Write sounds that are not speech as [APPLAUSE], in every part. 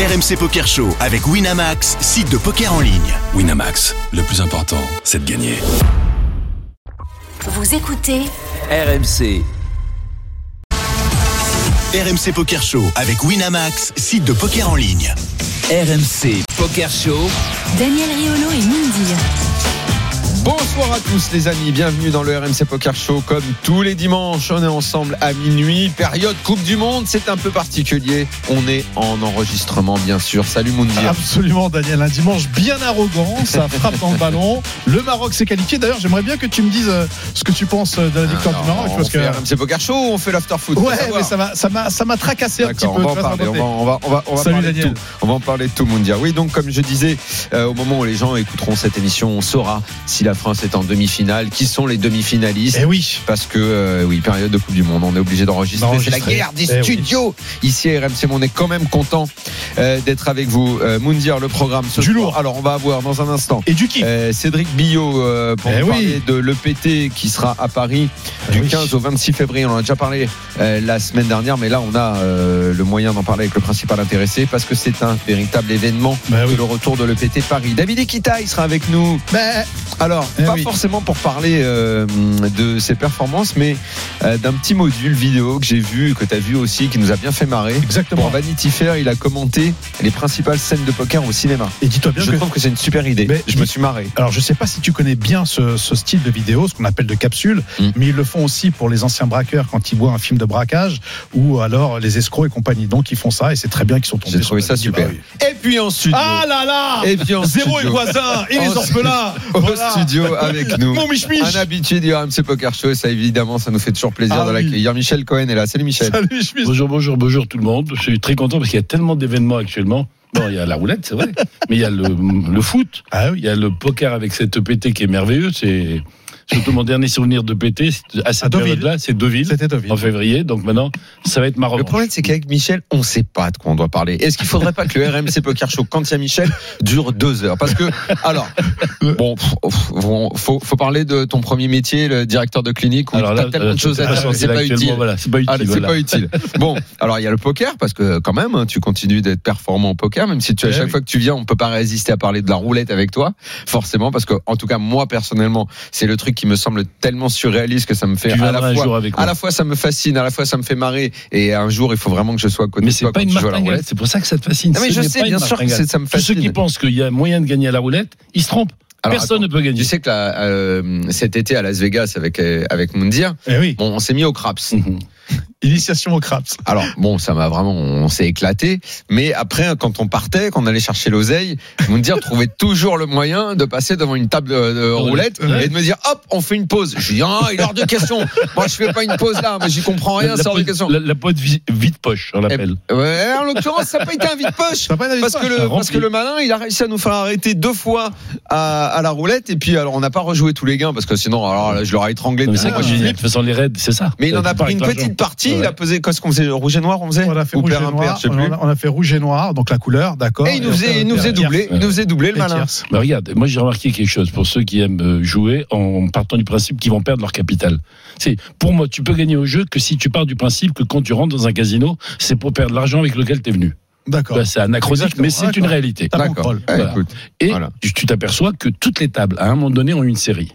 RMC Poker Show avec Winamax, site de poker en ligne. Winamax, le plus important, c'est de gagner. Vous écoutez RMC, RMC Poker Show avec Winamax, site de poker en ligne. RMC Poker Show. Daniel Riolo et Mindy. Bonsoir à tous les amis, bienvenue dans le RMC Poker Show. Comme tous les dimanches, on est ensemble à minuit. Période Coupe du Monde, c'est un peu particulier. On est en enregistrement bien sûr. Salut Moundir. Absolument, Daniel. Un dimanche bien arrogant. Ça [LAUGHS] frappe dans le ballon. Le Maroc s'est qualifié. D'ailleurs, j'aimerais bien que tu me dises euh, ce que tu penses de la victoire du Maroc. on Parce que... fait RMC Poker Show ou on fait l'after foot? Ouais, mais ça m'a, ça m'a, ça m'a tracassé un petit peu. on va parler. On va, on va, on va, on va Salut, parler de Daniel. tout. On va en parler de tout, Moundir. Oui, donc comme je disais, euh, au moment où les gens écouteront cette émission, on saura si la France est en demi-finale, qui sont les demi-finalistes. Eh oui. Parce que, euh, oui, période de Coupe du Monde, on est obligé d'enregistrer. C'est la guerre des Eh oui. studios. Ici à RMC, on est quand même content euh, d'être avec vous. Euh, Moundir, le programme. Ce Du soir. lourd. Alors, on va avoir dans un instant. Et du kiff. euh, Cédric Billot pour Eh nous oui. parler de l'EPT qui sera à Paris Eh du oui. 15 au 26 février. On en a déjà parlé la semaine dernière, mais là on a le moyen d'en parler avec le principal intéressé parce que c'est un véritable événement Bah que le retour de l'EPT Paris. David Ekita, il sera avec nous. Ben, Alors, Eh pas oui. forcément pour parler euh, de ses performances, mais euh, d'un petit module vidéo que j'ai vu, que tu as vu aussi, qui nous a bien fait marrer. Pour exactement. Vanity Fair, il a commenté les principales scènes de poker au cinéma. Et dis-toi bien Je que. trouve que c'est une super idée. Mais je me suis marré. Alors, je sais pas si tu connais bien ce, ce style de vidéo, ce qu'on appelle de capsule, Mm. mais ils le font aussi pour les anciens braqueurs quand ils voient un film de braquage ou alors les escrocs et compagnie. Donc, ils font ça et c'est très bien qu'ils sont tombés. J'ai trouvé sur ça super. Bah oui. Et puis en studio. Ah là là Et puis en Zéro studio. et voisin et les orphelins Voilà. Studio avec nous. Mon mich-mich Un habitué du RMC Poker Show, ça évidemment, ça nous fait toujours plaisir Ah de oui. l'accueillir. Michel Cohen est là. Salut Michel. Salut, mich-mich. Bonjour, bonjour, bonjour tout le monde. Je suis très content parce qu'il y a tellement d'événements actuellement. Bon, il y a la roulette, c'est vrai, mais il y a le, le foot, Ah oui. il y a le poker avec cette EPT qui est merveilleux. C'est surtout mon dernier souvenir de PT à cette période-là, c'est Deauville C'était Deauville. en février. Donc maintenant, ça va être ma Le problème, c'est qu'avec Michel, on ne sait pas de quoi on doit parler. Est-ce qu'il faudrait pas que le RMC Poker Show, quand il y a Michel, dure deux heures? Parce que, alors, bon, faut, faut parler de ton premier métier, le directeur de clinique, où Alors là, tellement de choses à dire, c'est pas utile. Voilà, c'est pas utile. C'est voilà. pas utile. Bon, alors il y a le poker parce que quand même, hein, tu continues d'être performant au poker, même si tu à Eh chaque oui. fois que tu viens, on peut pas résister à parler de la roulette avec toi, forcément, parce que en tout cas moi personnellement, c'est le truc qui me semble tellement surréaliste que ça me fait à la fois, à la fois ça me fascine, à la fois ça me fait marrer, et un jour il faut vraiment que je sois à côté Mais de c'est pas une martingale. roulette. C'est pour ça que ça te fascine. Non, mais Ce je sais, bien sûr que ça me Tous ceux qui fascine. pensent qu'il y a moyen de gagner à la roulette, ils se trompent. Alors, Personne attends, ne peut gagner. Tu sais que là, euh, cet été à Las Vegas avec euh, avec Moundir, Eh oui. bon, on s'est mis au craps. Mhm. Initiation au craps. Alors bon, ça m'a vraiment, on s'est éclaté. Mais après, quand on partait, quand on allait chercher l'oseille, vous me dire [LAUGHS] trouver toujours le moyen de passer devant une table de, de roulette Ouais. et de me dire hop, on fait une pause. Je dis ah, il est hors de question. Moi, je fais pas une pause là, mais j'y comprends rien, c'est hors de question. la, la pote vide poche, on l'appelle. Ouais, en l'occurrence, ça n'a pas été un pas être Parce que, le, parce que le malin, il a réussi à nous faire arrêter deux fois à, à la roulette. Et puis, alors, on n'a pas rejoué tous les gains parce que sinon, alors là, je l'aurais étranglé. Mais c'est je- de toute façon, les raids, c'est ça. mais il en a pris une petite partie. Il Ouais. a pesé, qu'est-ce qu'on faisait Rouge et noir, on faisait On a fait Ou rouge et noir. je sais plus. On a, on a fait rouge et noir, donc la couleur, d'accord. Et il nous faisait, il nous faisait doubler. Il nous faisait doubler, le malin. Mais regarde, moi j'ai remarqué quelque chose pour ceux qui aiment euh, jouer en partant du principe qu'ils vont perdre leur capital. C'est pour moi, tu peux gagner au jeu que si tu pars du principe que quand tu rentres dans un casino, c'est pour perdre l'argent avec lequel tu es venu. D'accord. Bah, c'est anachronique, Exactement, mais c'est une réalité. D'accord. Voilà. écoute, Et Voilà. tu t'aperçois que toutes les tables, à un moment donné, ont une série.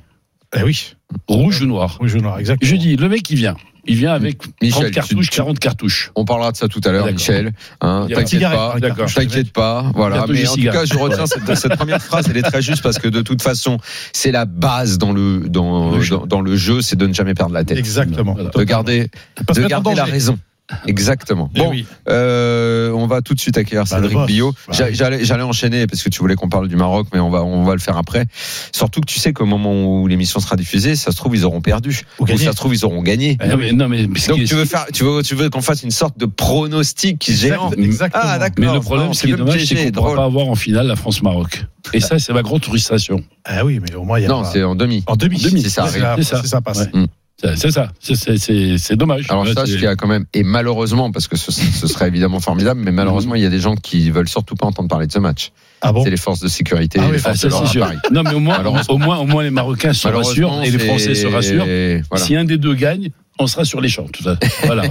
Eh oui. Rouge ou noir. Rouge et noir, exactement. Je dis, le mec, il vient. Il vient avec Michel, 30 cartouches, tu- 40 cartouches. On parlera de ça tout à l'heure. Michel. Hein, T'inquiète pas. T'inquiète pas, voilà. Mais en tout cas, je retiens cette, cette première phrase, elle est très juste parce que de toute façon, c'est la base dans le dans Le dans, dans le jeu, c'est de ne jamais perdre la tête, Exactement. Voilà. de garder de garder la raison. Exactement. Eh Bon, oui. euh, on va tout de suite accueillir Bah, Cédric. Billot. Bah. J'allais enchaîner parce que tu voulais qu'on parle du Maroc, mais on va on va le faire après. Surtout que tu sais qu'au moment où l'émission sera diffusée, ça se trouve ils auront perdu, Ou ça se trouve ils auront gagné. Ah, non, mais, non, mais, Donc tu veux faire, tu veux, tu veux qu'on fasse une sorte de pronostic géant. Exact- Exactement. Ah d'accord. mais le problème, Non, ce qui est tu veux me dommage, c'est qu'on ne pourra pas avoir en finale la France-Maroc. Et ça, c'est ma grande frustration. Ah oui, mais au moins, il y a Non, pas- c'est en demi. en demi. demi, c'est ça, C'est ça, c'est ça. c'est passe. Ouais. C'est c'est ça. C'est- dommage. Alors ça, ce qui a quand même, et malheureusement, parce que ce, ce serait évidemment formidable, mais malheureusement, il y a des gens qui veulent surtout pas entendre parler de ce match. Ah bon C'est les forces de sécurité, Ah oui, les forces ça, de l'ordre. Paris. Non, mais au moins, au moins, au moins, les Marocains se rassurent et les Français se rassurent. Voilà. Si un des deux gagne, on sera sur les champs. Tout ça. [LAUGHS] Voilà. [LAUGHS]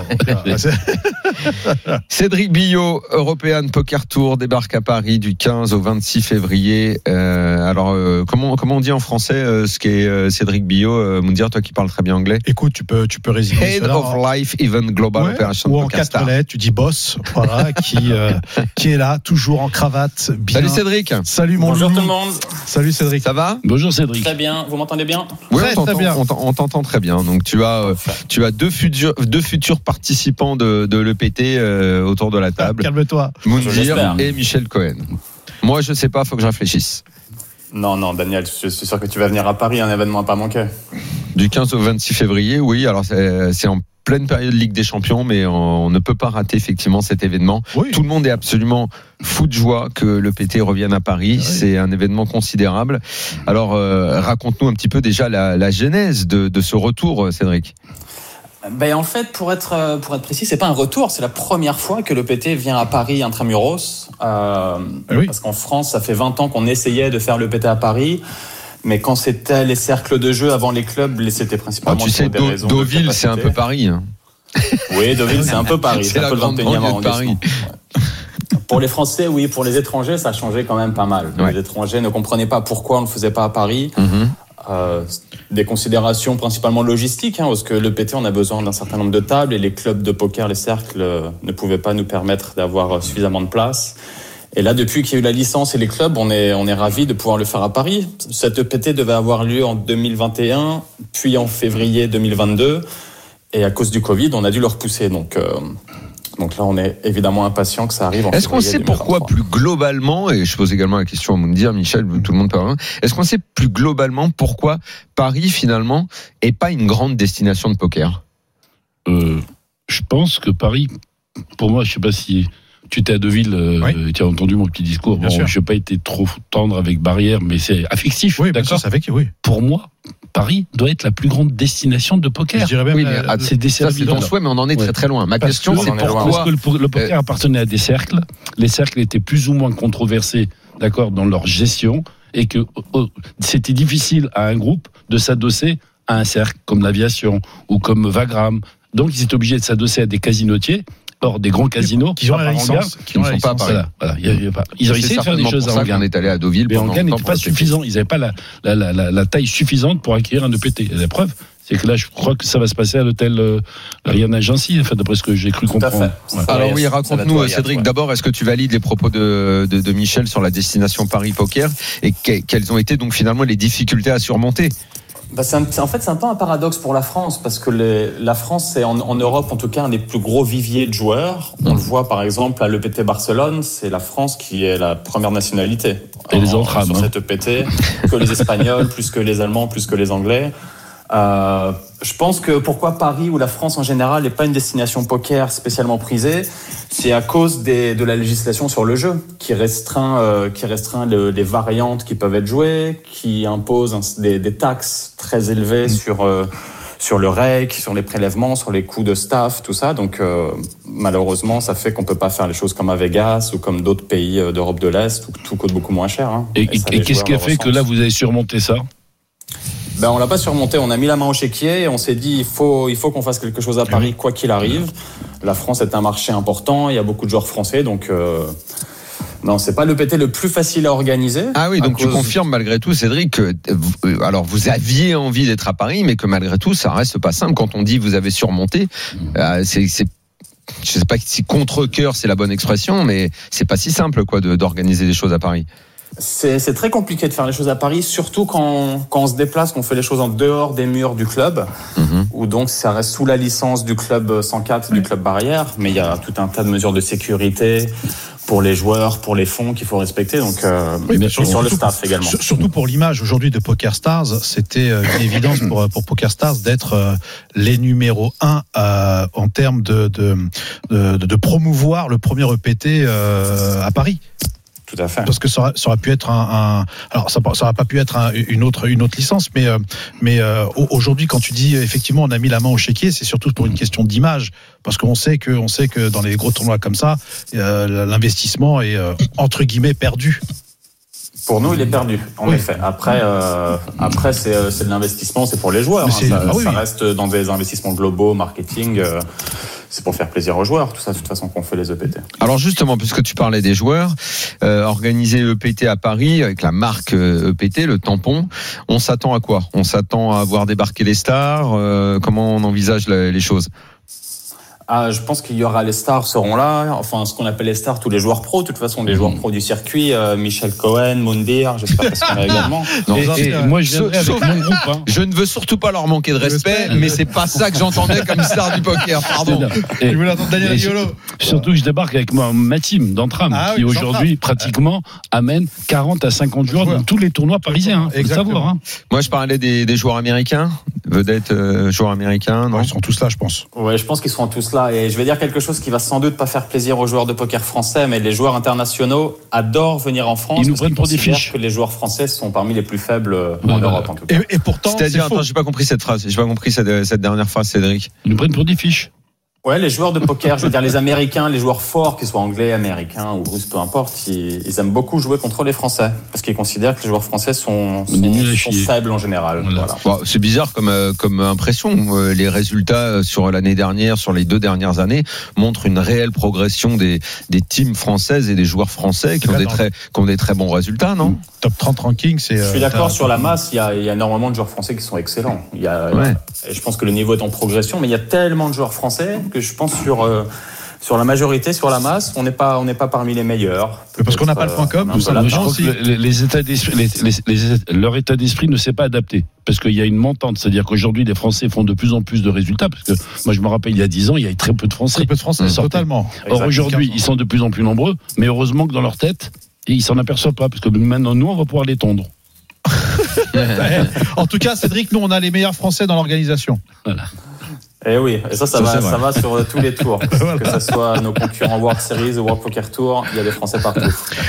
Cédric Billot, European Poker Tour, débarque à Paris du 15 au 26 février. Euh, alors, euh, comment, comment on dit en français euh, ce qu'est euh, Cédric Billot Moundir, toi qui parles très bien anglais? Écoute, tu peux, tu peux résumer Head cela of en- Life Event Global Ouais, Operation ou en Poker quatre Star. lettres, tu dis boss, voilà, qui, euh, [LAUGHS] qui est là, toujours en cravate, bien. Salut Cédric, Salut mon Bonjour tout le monde. Salut Cédric. ça va? Bonjour Cédric. Très bien. Vous m'entendez bien? Oui, on t'entend- bien. on t'en- on t'entend très bien. Donc tu as, euh, tu as deux futurs, deux futurs participants de, de l'EPT euh, autour de la Ah, table, Calme-toi. Moundir et Michel Cohen. Moi, je sais pas, faut que je réfléchisse. Non, non, Daniel, je suis sûr que tu vas venir à Paris, un événement à pas manquer. Du 15 au 26 février, oui. Alors c'est en pleine période Ligue des Champions, mais on ne peut pas rater effectivement cet événement. Oui. Tout le monde est absolument fou de joie que le PT revienne à Paris. Ah oui. C'est un événement considérable. Alors euh, raconte-nous un petit peu déjà la, la genèse de, de ce retour, Cédric. Ben, en fait, pour être, euh, pour être précis, c'est pas un retour, c'est la première fois que le PT vient à Paris intramuros. Euh, Ah oui. Parce qu'en France, ça fait 20 ans qu'on essayait de faire le PT à Paris. Mais quand c'était les cercles de jeu avant les clubs, c'était Ah, principalement tu sur sais, des de Deauville, c'est un peu. Paris. hein. Oui, Deauville, c'est un peu [LAUGHS] Paris. C'est C'est la un peu le grande 21e banlieue de arrondissement. Ouais. Pour les Français, oui. Pour les étrangers, ça a changé quand même pas mal. Ouais. Les étrangers ne comprenaient pas pourquoi on ne le faisait pas à Paris. Mhm. Euh, des considérations principalement logistiques, hein, parce que le PT, on a besoin d'un certain nombre de tables et les clubs de poker, les cercles, euh, ne pouvaient pas nous permettre d'avoir euh, suffisamment de place. Et là, depuis qu'il y a eu la licence et les clubs, on est, on est ravis de pouvoir le faire à Paris. Cette EPT devait avoir lieu en 2021, puis en février 2022. Et à cause du Covid, on a dû le repousser. Donc, euh, donc là, on est évidemment impatient que ça arrive en Est-ce qu'on sait pourquoi 2023. plus globalement, et je pose également la question à Moundir, Michel, tout le monde peut est-ce qu'on sait plus globalement pourquoi Paris finalement est pas une grande destination de poker? Euh, je pense que Paris, pour moi, je sais pas si tu étais à Deauville, euh, Oui. tu as entendu mon petit discours. Bien Bon, sûr. je n'ai pas été trop tendre avec Barrière, mais c'est affectif. Oui, d'accord. avec oui. Pour moi, Paris doit être la plus grande destination de Je poker. dirais même Oui, mais ah, C'est Ça, desservi c'est ton souhait, mais on en est Ouais. très très loin. Ma Parce question, que- c'est pourquoi Parce que le, le poker appartenait à des cercles. Les cercles étaient plus ou moins controversés, d'accord, dans leur gestion, et que oh, c'était difficile à un groupe de s'adosser à un cercle comme l'aviation ou comme Vagram. Donc ils étaient obligés de s'adosser à des casinotiers. Des grands casinos qui ont à la licence, qui ne sont pas à Paris. Ils ont essayé de faire des choses à Anguin. est allé à Deauville Mais Anguin n'était pas suffisant. Ils n'avaient pas la, taille suffisante pour acquérir un EPT. La preuve, c'est que là, je crois que ça va se passer à l'hôtel euh, Ariane Agency, enfin, d'après ce que j'ai cru comprendre. Ouais. Alors oui, raconte-nous, Cédric. D'abord, est-ce que tu valides les propos de, de, de Michel sur la destination Paris Poker et que- quelles ont été donc finalement les difficultés à surmonter Bah, c'est un- en fait, c'est un peu un paradoxe pour la France, parce que les- la France, c'est en, en Europe, en tout cas, un des plus gros viviers de joueurs. On le voit, par exemple, à l'EPT Barcelone, c'est la France qui est la première nationalité. Et les entrames, Sur hein. cette EPT, que les Espagnols, [LAUGHS] plus que les Allemands, plus que les Anglais. Euh, je pense que pourquoi Paris ou la France en général n'est pas une destination poker spécialement prisée, c'est à cause des, de la législation sur le jeu qui restreint, euh, qui restreint le- les variantes qui peuvent être jouées, qui impose des, des taxes très élevées sur euh, sur le rec, sur les prélèvements, sur les coûts de staff, tout ça. Donc euh, malheureusement, ça fait qu'on peut pas faire les choses comme à Vegas ou comme d'autres pays d'Europe de l'Est où tout coûte beaucoup moins cher. hein. Et, qu'est-ce qui a fait que là, vous avez surmonté ça? Ben, on l'a pas surmonté. On a mis la main au chéquier et on s'est dit il faut, il faut qu'on fasse quelque chose à Paris, quoi qu'il arrive. La France est un marché important. Il y a beaucoup de joueurs français, donc euh, non, c'est pas le PT le plus facile à organiser. Ah oui, donc tu confirmes malgré tout, Cédric, que euh, alors vous aviez envie d'être à Paris, mais que malgré tout, ça reste pas simple. Quand on dit vous avez surmonté, euh, c'est je sais pas si contre cœur c'est la bonne expression, mais c'est pas si simple quoi de- d'organiser des choses à Paris. C'est c'est très compliqué de faire les choses à Paris, surtout quand, quand on se déplace, qu'on fait les choses en dehors des murs du club, Mhm. où donc ça reste sous la licence du club 104, du club barrière, mais il y a tout un tas de mesures de sécurité pour les joueurs, pour les fonds qu'il faut respecter, donc euh, Oui, mais et sur le surtout- staff également. Sur- Surtout pour l'image aujourd'hui de Poker Stars, c'était euh, une évidence pour, pour Poker Stars d'être euh, les numéros un euh, en termes de, de, de, de promouvoir le premier EPT euh, à Paris. Tout à fait. Parce que ça aurait, ça aurait pu être un, un- alors ça ça aurait pas pu être un- une autre une autre licence, mais euh, mais euh, au- aujourd'hui quand tu dis effectivement on a mis la main au chéquier, c'est surtout pour une question d'image, parce qu'on sait que on sait que dans les gros tournois comme ça, euh, l'investissement est euh, entre guillemets perdu. Pour nous, il est perdu, en Oui. effet. Après, euh, après c'est de l'investissement, c'est pour les joueurs. Hein. Ça, ah oui, ça oui. reste dans des investissements globaux, marketing. euh, c'est pour faire plaisir aux joueurs, tout ça, de toute façon, qu'on fait les E EPT. Alors justement, puisque tu parlais des joueurs, euh, organiser EPT à Paris avec la marque euh, EPT, le tampon, on s'attend à quoi? On s'attend à voir débarquer les stars euh, Comment on envisage les choses? Ah, je pense qu'il y aura les stars seront là. Enfin, ce qu'on appelle les stars, tous les joueurs pros, de toute façon, les joueurs pros du circuit. euh, Michel Cohen, Moundir, j'espère qu'elle sera là [LAUGHS] également. Non, Et, et moi, je viendrai avec Sauf- mon groupe. Hein. Je ne veux surtout pas leur manquer de respect, mais c'est pas ça que j'entendais comme star du poker. Pardon. Et- Je voulais entendre Daniel Riolo. Surtout que je débarque avec ma, ma team d'Antram, Ah qui oui, aujourd'hui pratiquement amène 40 à 50 joueurs dans tous les tournois parisiens. Hein, faut savoir. Hein. Moi, je parlais des, des joueurs américains, vedettes euh, joueurs américains. Non ils sont tous là, je pense. Ouais, je pense qu'ils seront tous là. Et je vais dire quelque chose qui va sans doute pas faire plaisir aux joueurs de poker français, mais les joueurs internationaux adorent venir en France. Ils nous prennent pour des fiches. que les joueurs français sont parmi les plus faibles en. Europe, en tout cas. Et, et pourtant, c'est C'est-à-dire, attends, j'ai pas compris cette phrase. J'ai pas compris cette, cette dernière phrase, Cédric. Ils nous prennent pour des fiches. Ouais, les joueurs de poker, je veux dire les Américains, les joueurs forts, qu'ils soient anglais, américains ou russes, peu importe, ils, ils aiment beaucoup jouer contre les Français parce qu'ils considèrent que les joueurs français sont, sont, faibles en général. Voilà. Voilà. Bon, c'est bizarre comme, euh, comme impression. Euh, Les résultats euh, sur l'année dernière, sur les deux dernières années, montrent une réelle progression des, des teams françaises et des joueurs français qui ont, des très, qui ont des très bons résultats, non? Top 30 ranking, c'est. Je suis d'accord sur la masse, il y, a, il y a énormément de joueurs français qui sont excellents. Il y a, Ouais. et je pense que le niveau est en progression, mais il y a tellement de joueurs français que je pense sur, euh, sur la majorité, sur la masse, on n'est pas, on n'est pas parmi les meilleurs. Parce qu'on n'a pas le point com, euh, tout pense que les, les états d'esprit, les- les- les- leur état d'esprit ne s'est pas adapté. Parce qu'il y a une montante. C'est-à-dire qu'aujourd'hui, les Français font de plus en plus de résultats. Parce que moi, je me rappelle, il y a 10 ans, il y avait très peu de Français. Très peu de français, totalement. Or, aujourd'hui, ils sont de plus en plus nombreux. Mais heureusement que dans leur tête, ils s'en aperçoivent pas. Parce que maintenant, nous, on va pouvoir les tondre. [LAUGHS] En tout cas, Cédric, nous, on a les meilleurs français dans l'organisation. Et oui, et ça, ça, Ça, va, c'est ça va sur tous les tours. [LAUGHS] Que ce soit nos concurrents World Series ou World Poker Tour, il y a des Français partout.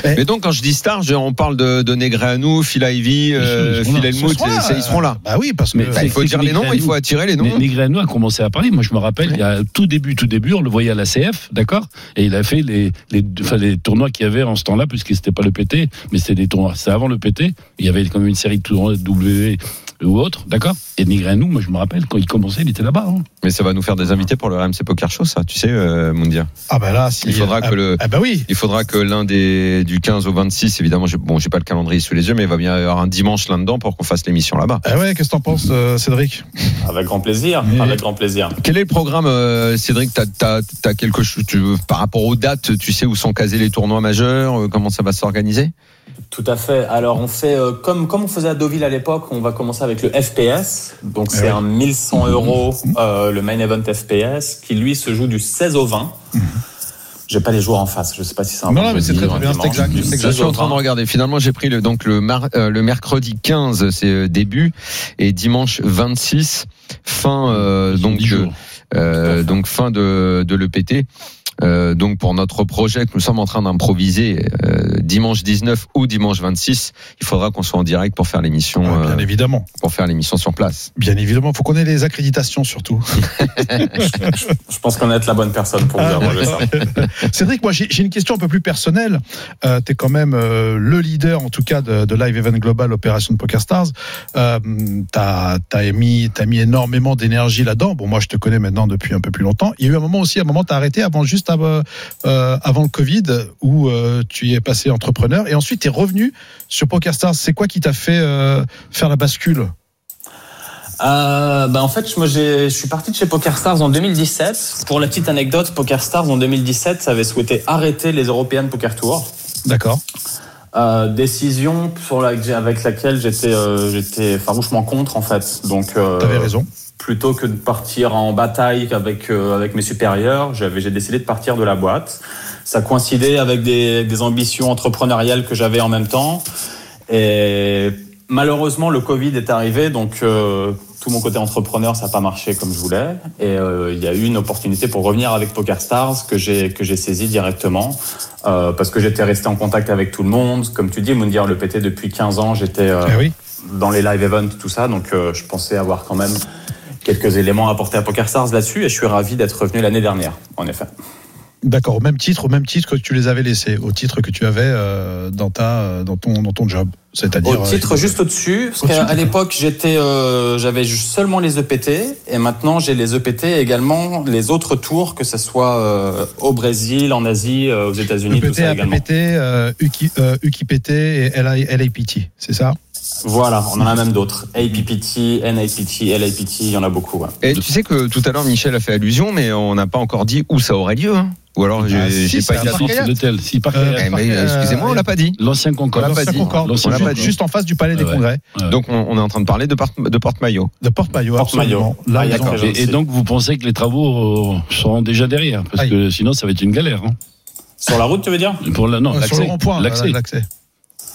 Mais donc, quand je dis star, je- on parle de, de Negreanu, Phil Ivy, euh, Phil c'est- c'est- ils seront là. Bah oui, parce que. Mais Bah, il faut c'est dire les noms, il Negreanu- faut attirer les noms. Mais Negreanu a commencé à Paris. Moi, je me rappelle, il y a tout début, tout début, on le voyait à la CF, d'accord? Et il a fait les, les, enfin, les tournois qu'il y avait en ce temps-là, puisque c'était pas le PT, mais c'était des tournois. C'était avant le PT. Il y avait quand même une série de tournois W ou autre, d'accord? Et Negreanu, moi, je me rappelle, quand il commençait, il était là-bas. hein. Mais ça va nous faire des invités pour le RMC Poker Show, ça, tu sais, euh, Moundir. Ah bah là, si- Il faudra ah, que le- Ah bah oui. Il faudra que l'un des du 15 au 26, évidemment, bon, j'ai pas le calendrier sous les yeux, mais il va bien y avoir un dimanche là-dedans pour qu'on fasse l'émission là-bas. Ah ouais, qu'est-ce que t'en penses, euh, Cédric? Avec grand plaisir, Mais- avec grand plaisir. Quel est le programme, euh, Cédric? T'as t'as t'as quelque chose tu, par rapport aux dates, tu sais où sont casés les tournois majeurs, euh, comment ça va s'organiser? Tout à fait. Alors on fait euh, comme comme on faisait à Deauville à l'époque, on va commencer avec le FPS. Donc c'est ouais. un 1100 euros euh, le main event FPS qui lui se joue du 16 au 20. J'ai pas les joueurs en face. Je sais pas si c'est un Non, non, mais c'est très un bien, c'est exact, c'est. Je 16 suis en train de 20. regarder. Finalement, j'ai pris le donc le mar- euh, le mercredi 15, c'est euh, début, et dimanche 26, fin euh, donc Dix de- jours. Euh, donc fin de, de l'EPT. Euh, donc pour notre projet que nous sommes en train d'improviser euh, dimanche 19 ou dimanche 26, il faudra qu'on soit en direct pour faire l'émission Ouais, Bien euh, évidemment. pour faire l'émission sur place. Bien évidemment, faut qu'on ait les accréditations surtout. [LAUGHS] Je pense qu'on est la bonne personne pour vous arranger ça. [LAUGHS] Cédric, moi j'ai une question un peu plus personnelle. Euh, tu es quand même euh, le leader en tout cas de, de Live Event Global Opération de Poker Stars. Euh, tu as, mis, t'as mis énormément d'énergie là-dedans. Bon, moi je te connais maintenant depuis un peu plus longtemps. Il y a eu un moment aussi, un moment tu as arrêté avant, juste avant, euh, avant le Covid où euh, tu y es passé entrepreneur et ensuite tu es revenu sur Poker Stars. C'est quoi qui t'a fait euh, faire la bascule? Euh, bah en fait, moi, je suis parti de chez PokerStars en 2017. Pour la petite anecdote, PokerStars en 2017 avait souhaité arrêter les European Poker Tour. D'accord. Euh, décision sur la, avec laquelle j'étais euh, farouchement contre en fait. Donc T'avais raison. Plutôt que de partir en bataille avec euh, avec mes supérieurs, j'avais j'ai décidé de partir de la boîte. Ça coïncidait avec des, des ambitions entrepreneuriales que j'avais en même temps. Et malheureusement, le Covid est arrivé, donc euh, tout mon côté entrepreneur, ça n'a pas marché comme je voulais. Et euh, il y a eu une opportunité pour revenir avec PokerStars que j'ai que j'ai saisi directement euh, parce que j'étais resté en contact avec tout le monde. Comme tu dis, Moundir le PT depuis 15 ans, j'étais euh, Eh oui. dans les live events, tout ça. Donc, euh, je pensais avoir quand même quelques éléments à apporter à PokerStars là-dessus. Et je suis ravi d'être revenu l'année dernière, en effet. D'accord, au même titre, au même titre que tu les avais laissés, au titre que tu avais euh, dans ta, euh, dans ton, dans ton job. C'est-à-dire. Au titre euh, juste au-dessus, parce qu'à l'époque j'étais, euh, j'avais seulement les EPT, et maintenant j'ai les EPT et également les autres tours, que ce soit au Brésil, en Asie, aux États-Unis, tout EPT, ça également. APPT, euh, UKIPT et LAPT, c'est ça? Voilà, on en a même d'autres. APPT, NAPT, LAPT, il y en a beaucoup. ouais. Et tu sais que tout à l'heure, Michel a fait allusion, mais on n'a pas encore dit où ça aurait lieu. hein. Ou alors, j'ai Ah, si, pas dit. C'est l'hôtel. Si, Euh. Eh, euh, excusez-moi, on l'a pas dit. L'ancien Concorde. On l'a pas. Concorde, On l'a pas dit. juste en face du Palais des Ouais. Congrès, Ouais. Donc, on, on est en train de parler de, porte- de porte-maillot. de Porte-Maillot, absolument. Là, Ah, d'accord. Et, et donc, vous pensez que les travaux euh, seront déjà derrière? Parce Aïe. que sinon, ça va être une galère. hein. Sur la route, tu veux dire? Pour la, non, sur le l'accès. rond-point, L'accès.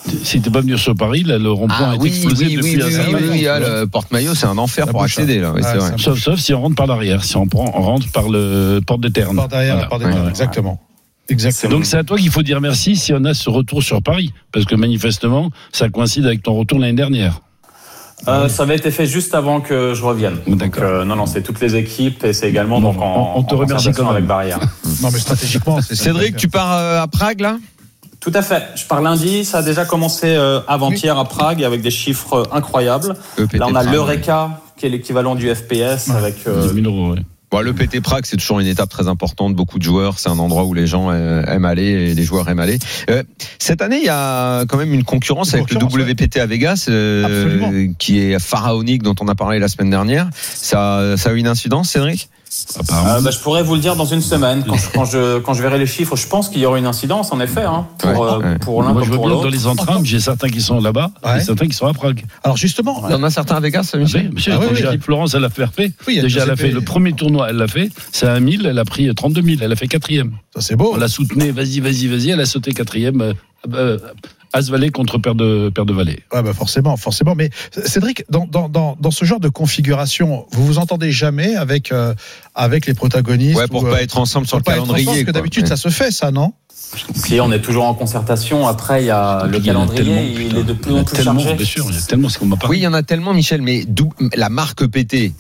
T'es pas venu sur Paris, là, le rond-point Ah a été oui, explosé oui, depuis oui, un oui, certain oui, temps, oui, tu ah, le porte-maillot, c'est un enfer La pour accéder, là. vrai. ça- Sauf, sauf si on rentre par l'arrière, si on, prend, on rentre par le porte de Terne. Par derrière, Voilà. par derrière, Ouais. exactement. Exactement. Donc c'est à toi qu'il faut dire merci si on a ce retour sur Paris, parce que manifestement ça coïncide avec ton retour l'année dernière. Euh, Ça avait été fait juste avant que je revienne. Donc, D'accord. euh, non, non, c'est toutes les équipes et c'est également Bon, donc en, on- on te en remercie quand même. avec Barrière. Non, mais stratégiquement, c'est Cédric, tu pars euh, à Prague, là? Tout à fait. Je pars lundi. Ça a déjà commencé euh, avant-hier à Prague avec des chiffres euh, incroyables. EPT Là, on a l'Eureka qui est l'équivalent du FPS avec. euh, 10 000 euros. ouais. Bon, le PT Prague, c'est toujours une étape très importante. Beaucoup de joueurs, c'est un endroit où les gens euh, aiment aller et les joueurs aiment aller. Euh, cette année, il y a quand même une concurrence Une avec le WPT à Vegas, euh, qui est pharaonique, dont on a parlé la semaine dernière. Ça, ça a eu une incidence, Cédric? Apparemment. euh, bah, je pourrais vous le dire dans une semaine quand je, quand je, quand je verrai les chiffres. Je pense qu'il y aura une incidence en effet hein, pour, Ouais, euh, ouais. pour l'un Moi, je comme pour bien dans l'autre. les entrames, j'ai certains qui sont là-bas Ouais. et certains qui sont à Prague. Alors justement, Il y en a certains à Vegas, Ah, Michel monsieur, Ah oui, déjà, oui. Florence, elle a fait. Oui, il y a Déjà, elle a fait le premier tournoi, elle l'a fait. C'est à 1000, elle a pris 32 000, elle a fait quatrième. ça c'est beau. On l'a soutenue, vas-y, vas-y, vas-y, elle a sauté quatrième. Euh, euh, As-Valet contre Père de, Père de Valet. Ouais, bah forcément, forcément. Mais Cédric, dans, dans, dans, dans ce genre de configuration, vous vous entendez jamais avec, euh, avec les protagonistes Ouais, pour ou, euh, pas être ensemble sur le pas être ensemble, calendrier. Parce que d'habitude, Ouais. ça se fait, ça, non? Si on est toujours en concertation. Après, il y a Et le calendrier. Il est de plus en plus tellement, chargé. bien sûr, il y a tellement, qu'on. Oui, il y en a tellement, Michel, mais la marque PT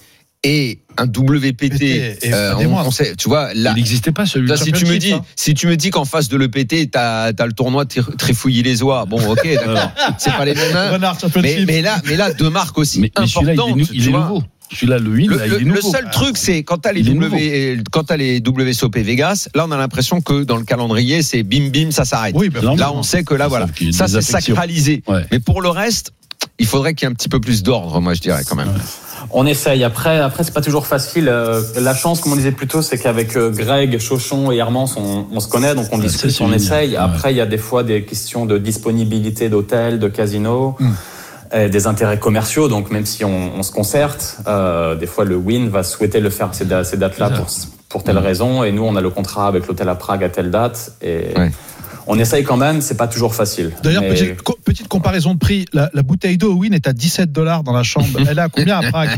et un WPT, PT, et euh, on, on sait, tu vois, là, Il n'existait pas celui-là. Là, si tu me dis, hein. si tu me dis qu'en face de l'EPT, t'as as le tournoi Trifouillis les oies, bon, ok, d'accord, c'est pas les mêmes. hein. Renard Mais, là, mais là, deux marques aussi Mais, il est, il est nouveau. Celui-là, le win, Le, là, le- il est le nouveau. seul truc, c'est quand t'as les W, quand t'as les WSOP Vegas, là, on a l'impression que dans le calendrier, c'est bim bim, ça s'arrête. Oui, Là, on sait que là, voilà, ça c'est sacralisé. Ouais. Mais pour le reste, il faudrait qu'il y ait un petit peu plus d'ordre, moi, je dirais quand même. On essaye. Après, après c'est pas toujours facile. Euh, la chance, comme on disait plus tôt, c'est qu'avec euh, Greg, Chauchon et Hermance, on, on se connaît, donc on discute, on essaye. Après, il y a des fois des questions de disponibilité d'hôtels, de casinos. Mm. et Des intérêts commerciaux, donc même si on, on se concerte, euh, des fois le Win va souhaiter le faire ces, da- ces dates-là pour, pour telle raison, et nous on a le contrat avec l'hôtel à Prague à telle date, et Ouais. On essaye quand même, c'est pas toujours facile. D'ailleurs, Mais- petite, co- petite comparaison de prix. La, la bouteille d'eau Win est à 17 dollars dans la chambre. Elle est à combien à Prague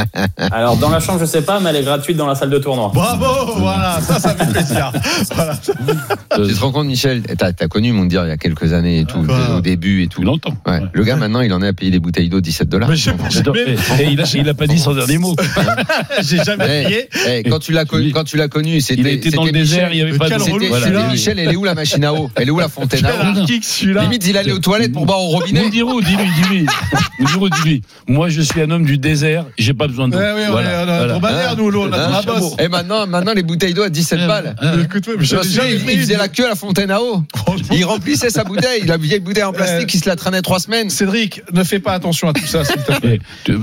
[LAUGHS] Alors dans la chambre, je sais pas, mais elle est gratuite dans la salle de tournoi. Bravo, voilà, ça, ça fait plaisir. [LAUGHS] Voilà. Tu te rends compte, Michel, t'as as connu Mondir il y a quelques années et tout, au début et tout. Longtemps. Ouais. Ouais. Le gars, maintenant, il en est à payer des bouteilles d'eau 17 dollars. Il, a, il a pas dit son dernier mot. [LAUGHS] J'ai jamais payé. quand tu l'as connu, quand tu l'as connu, c'était Il été dans le c'était désert, Michel. il n'y avait pas de. Michel, elle est où la machine à eau? Elle est où la fontaine? Celui-là Limite, il allait aux toilettes pour boire au robinet. Moundirou, dis-lui, dis-lui. Dis-lui. Moi, je suis un homme du désert, j'ai pas besoin d'eau. Ouais, oui, on Voilà, on a un voilà. dromadaire, nous, on a Hein? un boss. Et maintenant, maintenant, les bouteilles d'eau à 17 balles. Ah, Mais Écoute, ouais, mais Je me souviens, il, faisait une- la queue à la fontaine à eau. Il remplissait sa bouteille, la vieille bouteille en plastique, il se la traînait trois semaines. Cédric, ne fais pas attention à tout ça, s'il te plaît. Eh, euh,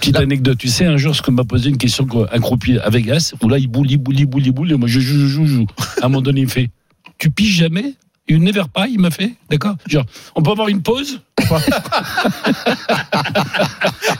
petite anecdote, tu sais, un jour, ce qu'on m'a posé une question, un croupier à Vegas, où là, il boule, il boule, il boule, il boule, et moi, je joue, je joue, je joue. À un moment donné, il fait, tu piges jamais? Une never pie, il m'a fait, d'accord? Genre, on peut avoir une pause? [LAUGHS]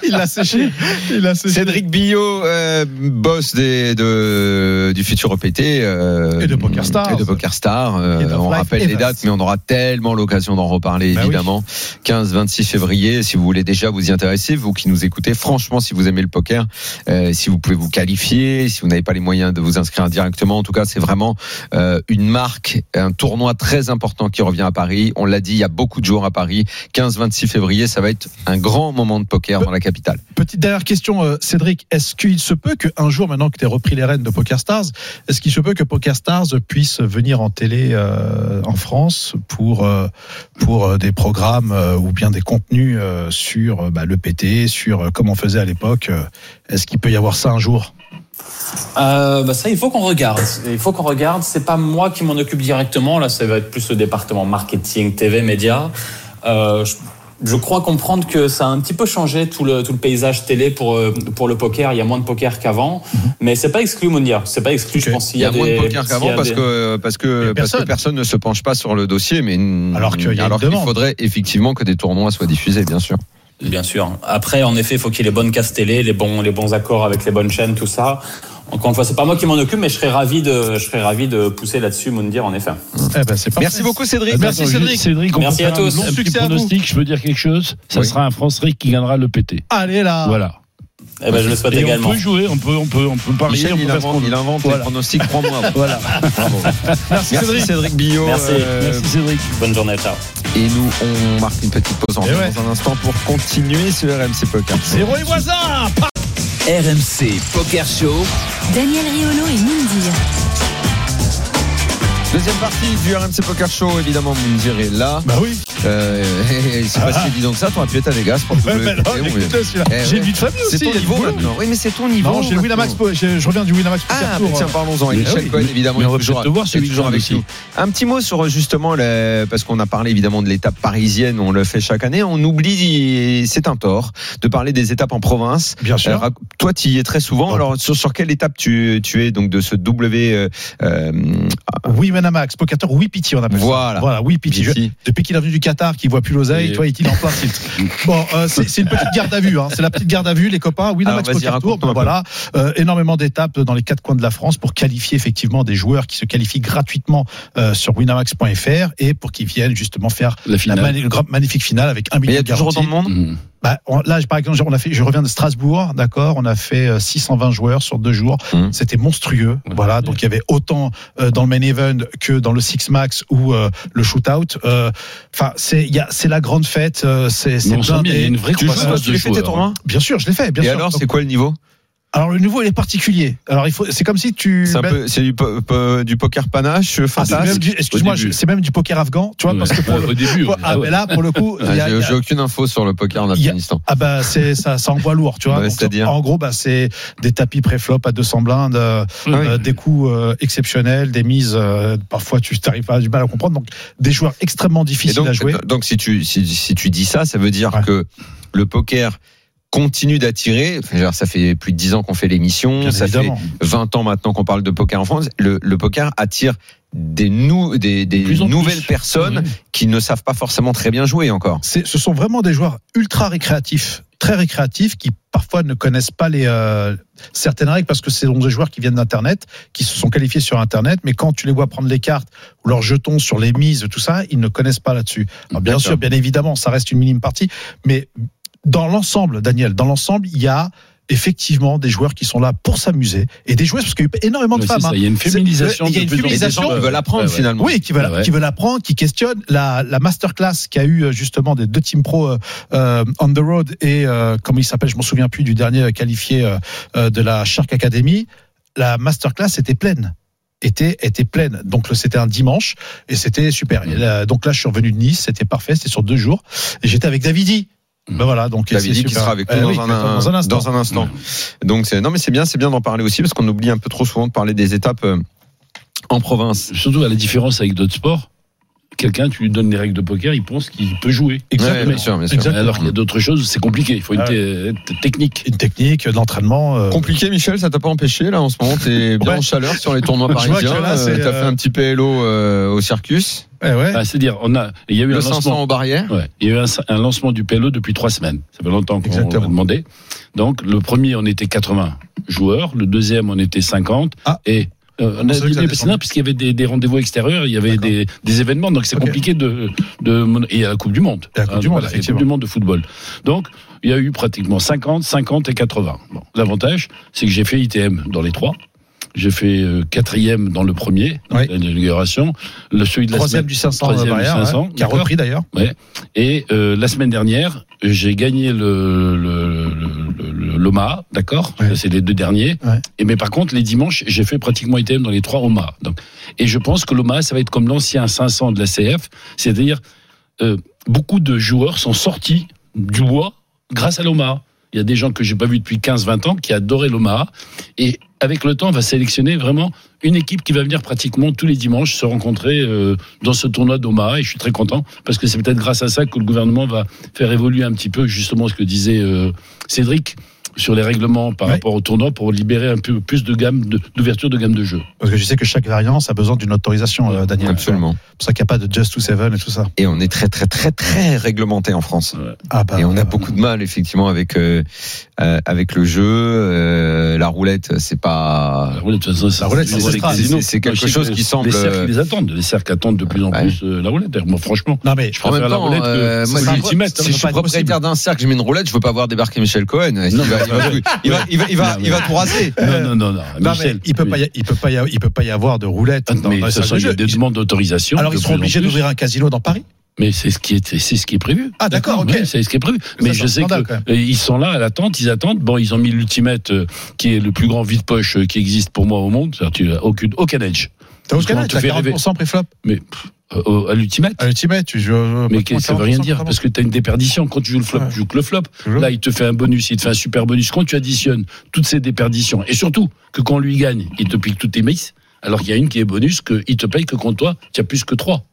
Il l'a séché. Il l'a séché. Cédric Billot, euh, boss des, de, du futur EPT. euh, Et de Poker Stars. Et de Poker Stars. euh, Et on rappelle les dates, mais on aura tellement l'occasion d'en reparler, Bah oui. évidemment. 15-26 février, si vous voulez déjà vous y intéresser, vous qui nous écoutez, franchement, si vous aimez le poker, euh, si vous pouvez vous qualifier, si vous n'avez pas les moyens de vous inscrire directement, en tout cas, c'est vraiment euh, une marque, un tournoi très important important qui revient à Paris. On l'a dit, il y a beaucoup de jours à Paris. 15-26 février, ça va être un grand moment de poker dans la capitale. Petite dernière question, euh, Cédric. Est-ce qu'il se peut qu'un jour, maintenant que tu as repris les rênes de Poker Stars, est-ce qu'il se peut que Poker Stars puisse venir en télé euh, en France pour, euh, pour des programmes ou bien des contenus sur bah, le PT, sur euh, comme on faisait à l'époque Est-ce qu'il peut y avoir ça un jour? Euh, bah ça, il faut qu'on regarde. Il faut qu'on regarde. C'est pas moi qui m'en occupe directement. Là, ça va être plus le département marketing, TV, médias. Euh, je, je crois comprendre que ça a un petit peu changé tout le, tout le paysage télé pour, euh, pour le poker. Il y a moins de poker qu'avant. Mais c'est pas exclu, Mounir. C'est pas exclu. Je Ok. pense qu'il Il y a moins de poker qu'avant parce des- que, parce, que, Mais parce que personne. ne se penche pas sur le dossier. Mais Alors qu'il demande. faudrait effectivement que des tournois soient diffusés, bien sûr. Bien sûr. Après, en effet, il faut qu'il y ait les bonnes cases télé, les bons, les bons accords avec les bonnes chaînes, tout ça. Encore une fois, c'est pas moi qui m'en occupe, mais je serais ravi de, je serais ravi de pousser là-dessus, Moundir, en effet. Eh ben. Merci beaucoup, Cédric. Eh ben, Merci, Cédric. Cédric, on Merci à tous. petit Succès à vous. je peux dire quelque chose. Ça Oui. sera un France-Ric qui gagnera le PT. Allez là. Voilà. Eh ben, je le souhaite Et également. on peut jouer, on peut, on peut, on peut parier, Michel, on peut il faire ce qu'on invente, il invente les Voilà. pronostics trois mois. [LAUGHS] Voilà. Bravo. Merci, Merci Cédric. Cédric Billot. Merci. Euh, Merci Cédric. Bonne journée, ciao. Et nous, on marque une petite pause en Eh ouais. dans un instant pour continuer ce RMC Poker. Zéro et voisin. RMC Poker Show. Daniel Riolo et Mindir. Deuxième partie du RMC Poker Show, évidemment, Moundir est là. Bah oui. Euh, [LAUGHS] c'est pas si évident que ça, t'aurais pu être à Vegas pour Ouais, non. Eh J'ai une vie de famille aussi. C'est ton il niveau maintenant. Oui, mais c'est ton niveau. Non, j'ai le Winamax. Je reviens du Winamax Ah, Tour. tiens, parlons-en. Et Michel oui. Cohen, évidemment, on est toujours, te voir, est toujours avec nous. Un petit mot sur justement, le- parce qu'on a parlé évidemment de l'étape parisienne, on le fait chaque année. On oublie, c'est un tort, de parler des étapes en province. Bien sûr. Euh, rac- toi, tu y es très souvent. Alors, sur, sur quelle étape tu, tu es donc de ce W euh, euh, Oui, Winamax, Poker Tour, oui, Pity, on appelle Voilà. ça. Voilà, oui, Pity. Je- Pity. Depuis qu'il est venu du Qatar, qu'il voit plus l'oseille, toi, il est en plein tilt. [LAUGHS] Bon, euh, c'est une petite garde à vue. Hein. C'est la petite garde à vue, les copains. Vas-y, Poker Tour, raconte-nous ben voilà, euh, énormément d'étapes dans les quatre coins de la France pour qualifier effectivement des joueurs qui se qualifient gratuitement euh, sur winamax.fr et pour qu'ils viennent justement faire La magnifique finale avec un Mais il y million a de toujours autant de monde? Mhm. Bah, on- là, par exemple, on a fait, je reviens de Strasbourg, d'accord? On a fait euh, 620 joueurs sur deux jours. Mhm. C'était monstrueux. Voilà. Donc, il y avait autant euh, dans le main event que dans le six max ou euh, le shootout. Euh, Enfin, c'est, il y a, c'est la grande fête. euh, c'est, c'est Mais on sent bien, il y a blindé. une vraie Tu joues, toi, tu de les fais tes tournois Bien sûr, je l'ai fait. Bien Et sûr. alors, c'est quoi le niveau? Alors, le nouveau, il est particulier. Alors, il faut, c'est comme si tu. C'est un peu, c'est du, po- po- du poker panache, ah, même du, excuse-moi, c'est même du poker afghan, tu vois, Ouais. parce que pour le, au début. pour- ah, Ah ouais. mais là, pour le coup, [LAUGHS] il y a- Ah, J'ai a- j'ai aucune info sur le poker en a- Afghanistan. Ah bah c'est ça, ça envoie lourd, tu [LAUGHS] vois. Ouais, Donc, c'est-à-dire en gros, bah c'est des tapis pré-flop à 200 blindes, euh, Ah oui. euh, des coups euh, exceptionnels, des mises. euh, parfois, tu t'arrives à du mal à comprendre. Donc, des joueurs extrêmement difficiles donc, à jouer. donc si tu si, si tu dis ça, ça veut dire Ouais. que le poker continue d'attirer. Enfin, ça fait plus de 10 ans qu'on fait l'émission, Bien ça évidemment. fait 20 ans maintenant qu'on parle de poker en France. Le, le poker attire des, nou, des, nouvelles plus. personnes Oui. qui ne savent pas forcément très bien jouer encore. C'est, ce sont vraiment des joueurs ultra récréatifs, très récréatifs, qui parfois ne connaissent pas les euh, certaines règles parce que ce sont des joueurs qui viennent d'Internet, qui se sont qualifiés sur Internet, mais quand tu les vois prendre les cartes ou leurs jetons sur les mises, tout ça, ils ne connaissent pas là-dessus. Alors, bien D'accord. sûr, bien évidemment, ça reste une minime partie, mais dans l'ensemble, Daniel, dans l'ensemble, il y a effectivement des joueurs qui sont là pour s'amuser et des joueuses parce qu'il y a eu énormément de femmes. ça, hein. Il y a une C'est- féminisation. il y a une féminisation, qui veulent apprendre Ouais, ouais. finalement. Oui, qui veulent, Ah ouais. qui veulent apprendre, qui questionnent la, la masterclass qui a eu euh, justement des deux team pro euh, euh, on the road et euh, comment il s'appelle, je m'en souviens plus du dernier qualifié euh, euh, de la Shark Academy. La masterclass était pleine. Était, était pleine. Donc c'était un dimanche et c'était super. Et là, donc là, je suis revenu de Nice, c'était parfait, c'était sur deux jours. Et j'étais avec Davidi. Ben voilà, donc David sera avec Eh nous oui, dans, un, dans un instant. dans un instant. Donc c'est non mais c'est bien, c'est bien d'en parler aussi parce qu'on oublie un peu trop souvent de parler des étapes euh, en province. Surtout à la différence avec d'autres sports. Quelqu'un, tu lui donnes les règles de poker, il pense qu'il peut jouer. Ouais, bien sûr, bien sûr. Exactement. Alors qu'il y a d'autres choses, c'est compliqué. Il faut une Ah te- technique. Une technique, de l'entraînement. euh, Compliqué, Michel, ça t'a pas empêché là en ce moment? T'es [LAUGHS] bien Ouais. en chaleur sur les tournois parisiens. euh, c'est, T'as euh, fait un petit PLO euh, au Circus, eh ouais. Ah, C'est-à-dire, on a, il y a eu un le 500 lancement. aux barrières. Ouais, il y a eu un, un lancement du PLO depuis trois semaines. Ça fait longtemps qu'on Exactement. l'a demandé. Donc, le premier, on était 80 joueurs. Le deuxième, on était 50. Ah. Et euh, on a dit, descend non, puisqu'il y avait des, des rendez-vous extérieurs, il y avait des, des événements, donc c'est compliqué de, de et à la Coupe du Monde. Et à la Coupe du Hein, Monde, voilà. Coupe du Monde de football. Donc, il y a eu pratiquement 50, 50 et 80. Bon, l'avantage, c'est que j'ai fait ITM dans les trois. J'ai fait euh, quatrième dans le premier, Oui. l'inauguration. Le celui de la Troisième semaine- du 500 troisième du barrière, ouais, 500, qui a repris d'ailleurs. Et euh, la semaine dernière, j'ai gagné le, le, le, l'Omaha, d'accord Ouais. C'est les deux derniers. Ouais. Et mais par contre, les dimanches, j'ai fait pratiquement ITM dans les trois Omaha. Donc, et je pense que l'Omaha, ça va être comme l'ancien 500 de la CF, c'est-à-dire euh, beaucoup de joueurs sont sortis du bois grâce à l'Omaha. Il y a des gens que j'ai pas vus depuis 15-20 ans qui adoraient l'Omaha. Et avec le temps, on va sélectionner vraiment une équipe qui va venir pratiquement tous les dimanches se rencontrer euh, dans ce tournoi d'Omaha. Et je suis très content parce que c'est peut-être grâce à ça que le gouvernement va faire évoluer un petit peu justement ce que disait euh, Cédric sur les règlements par Ouais. rapport au tournoi pour libérer un peu plus de gamme d'ouverture de, gamme de jeu. Parce que je sais que chaque variance a besoin d'une autorisation, euh, Daniel. Absolument. C'est pour ça qu'il n'y a pas de Just to Seven et tout ça. Et on est très très très très réglementé en France. Ah bah, Et on a euh, beaucoup de mal effectivement avec euh, euh, avec le jeu, euh, la roulette, c'est pas. La roulette, c'est. C'est- quelque chose qui semble- Les cercles, les attendent. Les cercles attendent de plus en Ouais. plus euh, la roulette. Moi, franchement, Non mais je préfère même la roulette euh, que moi, que si- l'ultimate. Si je suis propriétaire d'un cercle, je mets une roulette, je veux pas voir débarquer Michel Cohen. Il va, il va, tout- il va, il va, il va, il va tout raser. Non, non, non, non. Non, Michel, mais il peut pas, y- il peut pas, y- il peut pas y avoir de roulette. Dans- mais dans de il y a des demandes d'autorisation. Alors de ils seront obligés d'ouvrir un casino dans Paris? Mais c'est ce qui est, c'est ce qui est prévu. Ah, d'accord, ok. C'est ce qui est prévu. Mais je sais même. euh, ils sont là à l'attente, ils attendent. Bon, ils ont mis l'ultimate euh, qui est le plus grand vide-poche euh, qui existe pour moi au monde. Tu as aucune, aucun edge. T'as au Parce qu'on Canada, te t'as fait rêver. 40% préflop. Mais pff, à l'ultimate. À l'ultimate, tu joues. euh, Mais ça veut rien 40%, dire parce que tu as une déperdition. Quand tu joues le flop, Ouais. tu joues que le flop. Toujours. Là, il te fait un bonus, il te fait un super bonus. Quand tu additionnes toutes ces déperditions, et surtout que quand lui gagne, il te pique toutes tes mises, alors qu'il y a une qui est bonus, qu'il te paye que contre toi, tu as plus que trois.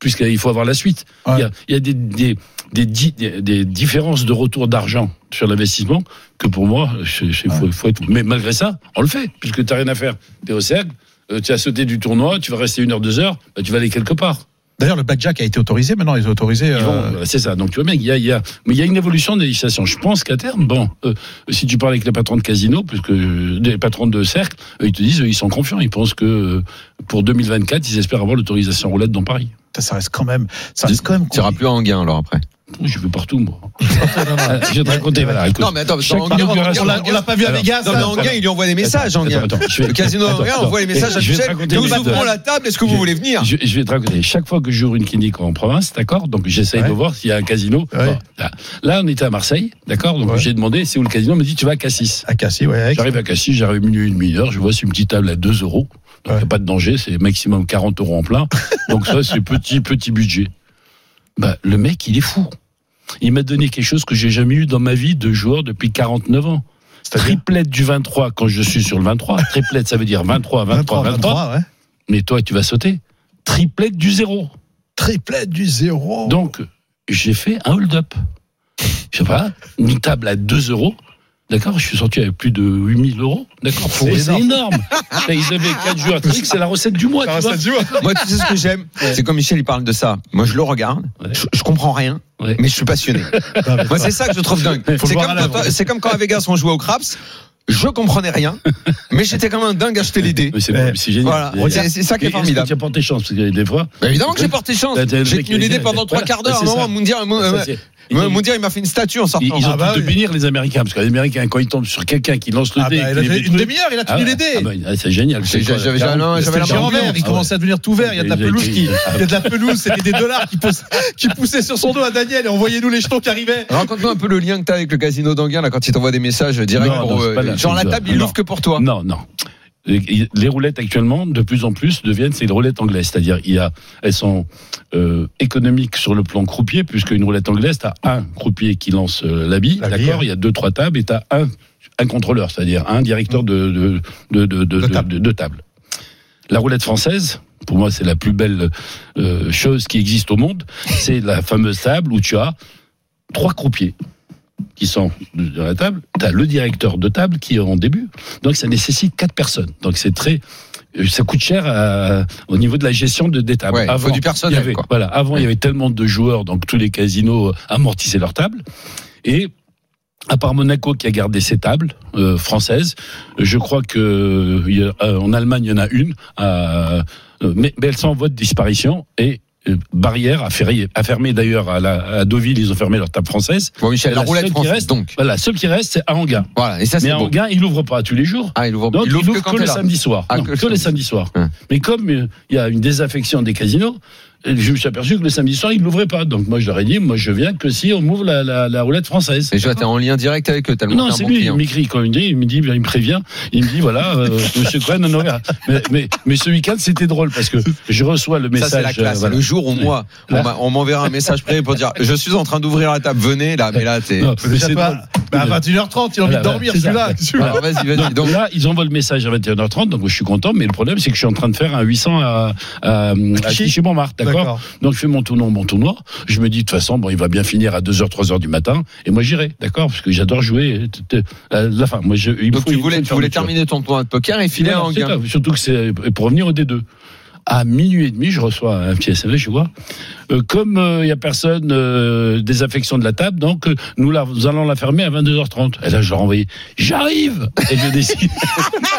Puisqu'il faut avoir la suite. Ouais. Il y a, il y a des, des, des, di- des- des différences de retour d'argent sur l'investissement que pour moi, il faut, faut être. Mais malgré ça, on le fait, puisque tu n'as rien à faire. Tu es au cercle, euh, tu as sauté du tournoi, tu vas rester une heure, deux heures, bah, tu vas aller quelque part. D'ailleurs, le blackjack a été autorisé. Maintenant, il est autorisé. Euh, voilà, c'est ça. Donc tu vois bien qu'il y a, il y a, mais il y a une évolution de législation. Je pense qu'à terme, bon, euh, si tu parles avec les patrons de casino, puisque les patrons de cercle, euh, ils te disent, euh, ils sont confiants. Ils pensent que euh, pour 2024, ils espèrent avoir l'autorisation roulette dans Paris. ça reste quand même. Ça reste quand même. Tu iras plus à Anguin alors après. Je vais partout, moi. [LAUGHS] Euh, je vais te raconter. Voilà, écoute. Non mais attends, parce Chaque inauguration- On l'a- on l'a pas vu à Alors, Vegas. Non mais hein. Anguin, il lui envoie des messages, Attends, Anguin. attends, je vais- Le casino attends, envoie les messages à Je vais te Michel. raconter Nous une ouvrons histoire. la table, est-ce que vous Je- voulez venir Je, je vais te raconter. Chaque fois que j'ouvre une clinique en province, d'accord Donc j'essaye Ouais. de voir s'il y a un casino. Ouais. Bon, là, là, on était à Marseille, d'accord Donc Ouais. j'ai demandé c'est où le casino. On me dit tu vas à Cassis. À Cassis, ouais. avec- J'arrive à Cassis, j'arrive minuit, une demi-heure, je vois c'est une petite table à 2 euros. Donc il n'y a pas de danger, c'est maximum 40 euros en plein. Donc ça, c'est [LAUGHS] petit, petit budget. Bah, le mec, il est fou. Il m'a donné quelque chose que j'ai jamais eu dans ma vie de joueur depuis 49 ans. Triplette du 23 quand je suis sur le 23. [LAUGHS] Triplette, ça veut dire 23, 23, 23. ouais. Mais toi, tu vas sauter. Triplette du zéro. Triplette du zéro. Donc, j'ai fait un hold-up. Je sais pas, une table à 2 euros. D'accord, je suis sorti avec plus de 8000 euros. D'accord, pour C'est eux, c'est énorme. Là, ils avaient 4 joueurs triques, c'est la recette du mois. tu vois. Moi, tu sais ce que j'aime C'est quand Michel il parle de ça. Moi, je le regarde, Ouais. je, je comprends rien, Ouais. mais je suis passionné. [LAUGHS] Non, Moi, c'est ça que je trouve dingue. C'est comme, à quand- comme quand à Vegas on jouait au craps. Je comprenais rien, [LAUGHS] mais j'étais quand même dingue à jeter l'idée. Mais c'est génial. Voilà, c'est ça qui est formidable. Tu as porté chance, parce que des fois. Bah, évidemment que j'ai porté chance. J'ai tenu l'idée pendant trois quarts d'heure. Il m'a fait une statue en sortant. Ils, ils ont Ah bah tout de oui. bénir les Américains, parce que les Américains, quand ils tombent sur quelqu'un qui lance le Ah dé, bah, il a fait une demi-heure, il a Ah tenu ouais. les dés. Ah bah, ah, c'est génial. J'avais- 40, non, j'avais C'était la le géant bande vert, il Ah commençait à devenir tout vert. Il y a de la pelouse qui, Ah il y a de la pelouse, c'était des dollars qui, poussaient sur son dos à Daniel et envoyez-nous les jetons qui arrivaient. Raconte-nous un peu le lien que tu as avec le casino d'Anguin là quand il t'envoie des messages direct Non, pour non, c'est euh, genre la table il l'ouvre que pour toi. Non, non. Les roulettes actuellement, de plus en plus, deviennent les roulettes anglaises, c'est-à-dire il y a, elles sont euh, économiques sur le plan croupier, puisque une roulette anglaise, t'as un croupier qui lance euh, la bille, La d'accord, ouais. il y a deux trois tables et t'as un un contrôleur, c'est-à-dire un directeur de de de de, de, De table. de- de table. La roulette française, pour moi, c'est la plus belle euh, chose qui existe au monde. C'est la fameuse table où tu as trois croupiers qui sont de la table. Tu as le directeur de table qui est en début. Donc ça nécessite quatre personnes. Donc c'est très euh, ça coûte cher à- au niveau de la gestion de des tables. Ouais, faut du personnel, il y avait, quoi. Voilà, avant il y avait tellement de joueurs, donc tous les casinos amortissaient leurs tables. Et à part Monaco qui a gardé ses tables euh, françaises, je crois que euh, en Allemagne il y en a une, euh, mais, mais elles sont en voie de disparition et barrière a fermé, a fermé d'ailleurs à, à Deauville, ils ont fermé leur table française. Bon, Michel, la la roulette française, reste- donc. Voilà, seul qui reste, c'est à Anguin. Voilà, et ça, Mais à. Anguin, il ouvre pas tous les jours. Ah, il ouvre, Donc, il ouvre que que, quand t'es le samedi soir. Ah, Non, que que, le samedi. soir. Ouais. Mais comme euh, il y a une désaffection des casinos, euh, je me suis aperçu que le samedi soir, ils ne l'ouvraient pas. Donc moi, je leur ai dit, moi, je viens que si on m'ouvre la, la, la roulette française. Et je vois, t'es en lien direct avec eux, tellement Non, c'est bon lui, il m'écrit quand il me dit, il me dit, il me prévient, il me dit, voilà, euh, [LAUGHS] monsieur Cohen, non, non, mais, mais, mais ce week-end, c'était drôle parce que je reçois le Ça, message. c'est la classe. euh, voilà. Le jour où moi, on m'enverra un message privé pour dire je suis en train d'ouvrir la table, venez là, mais là, t'es. Non, mais Déjà c'est pas. drôle. Bah, à 21h30, il a envie de dormir, ça. celui-là. celui-là. Alors vas-y, vas-y. Donc, là, ils envoient le message à 21h30, donc je suis content, mais le problème, c'est que je suis en train de faire un 800 à, à, à Clichy Clichy-Montmartre, d'accord Donc je fais mon tournoi, mon tournoi. Je me dis, de toute façon, bon, il va bien finir à 2h, 3h du matin, et moi j'irai, d'accord Parce que j'adore jouer. à la fin, moi, je, donc tu voulais, tu terminer ton tournoi de poker et filer en gain. Surtout que c'est pour revenir au D2. À minuit et demi, je reçois un petit SMS, je vois. Euh, comme il y a personne euh, des affections de la table, donc euh, nous, la, nous allons la fermer à 22h30. Et là, je leur envoyé, j'arrive Et je décide.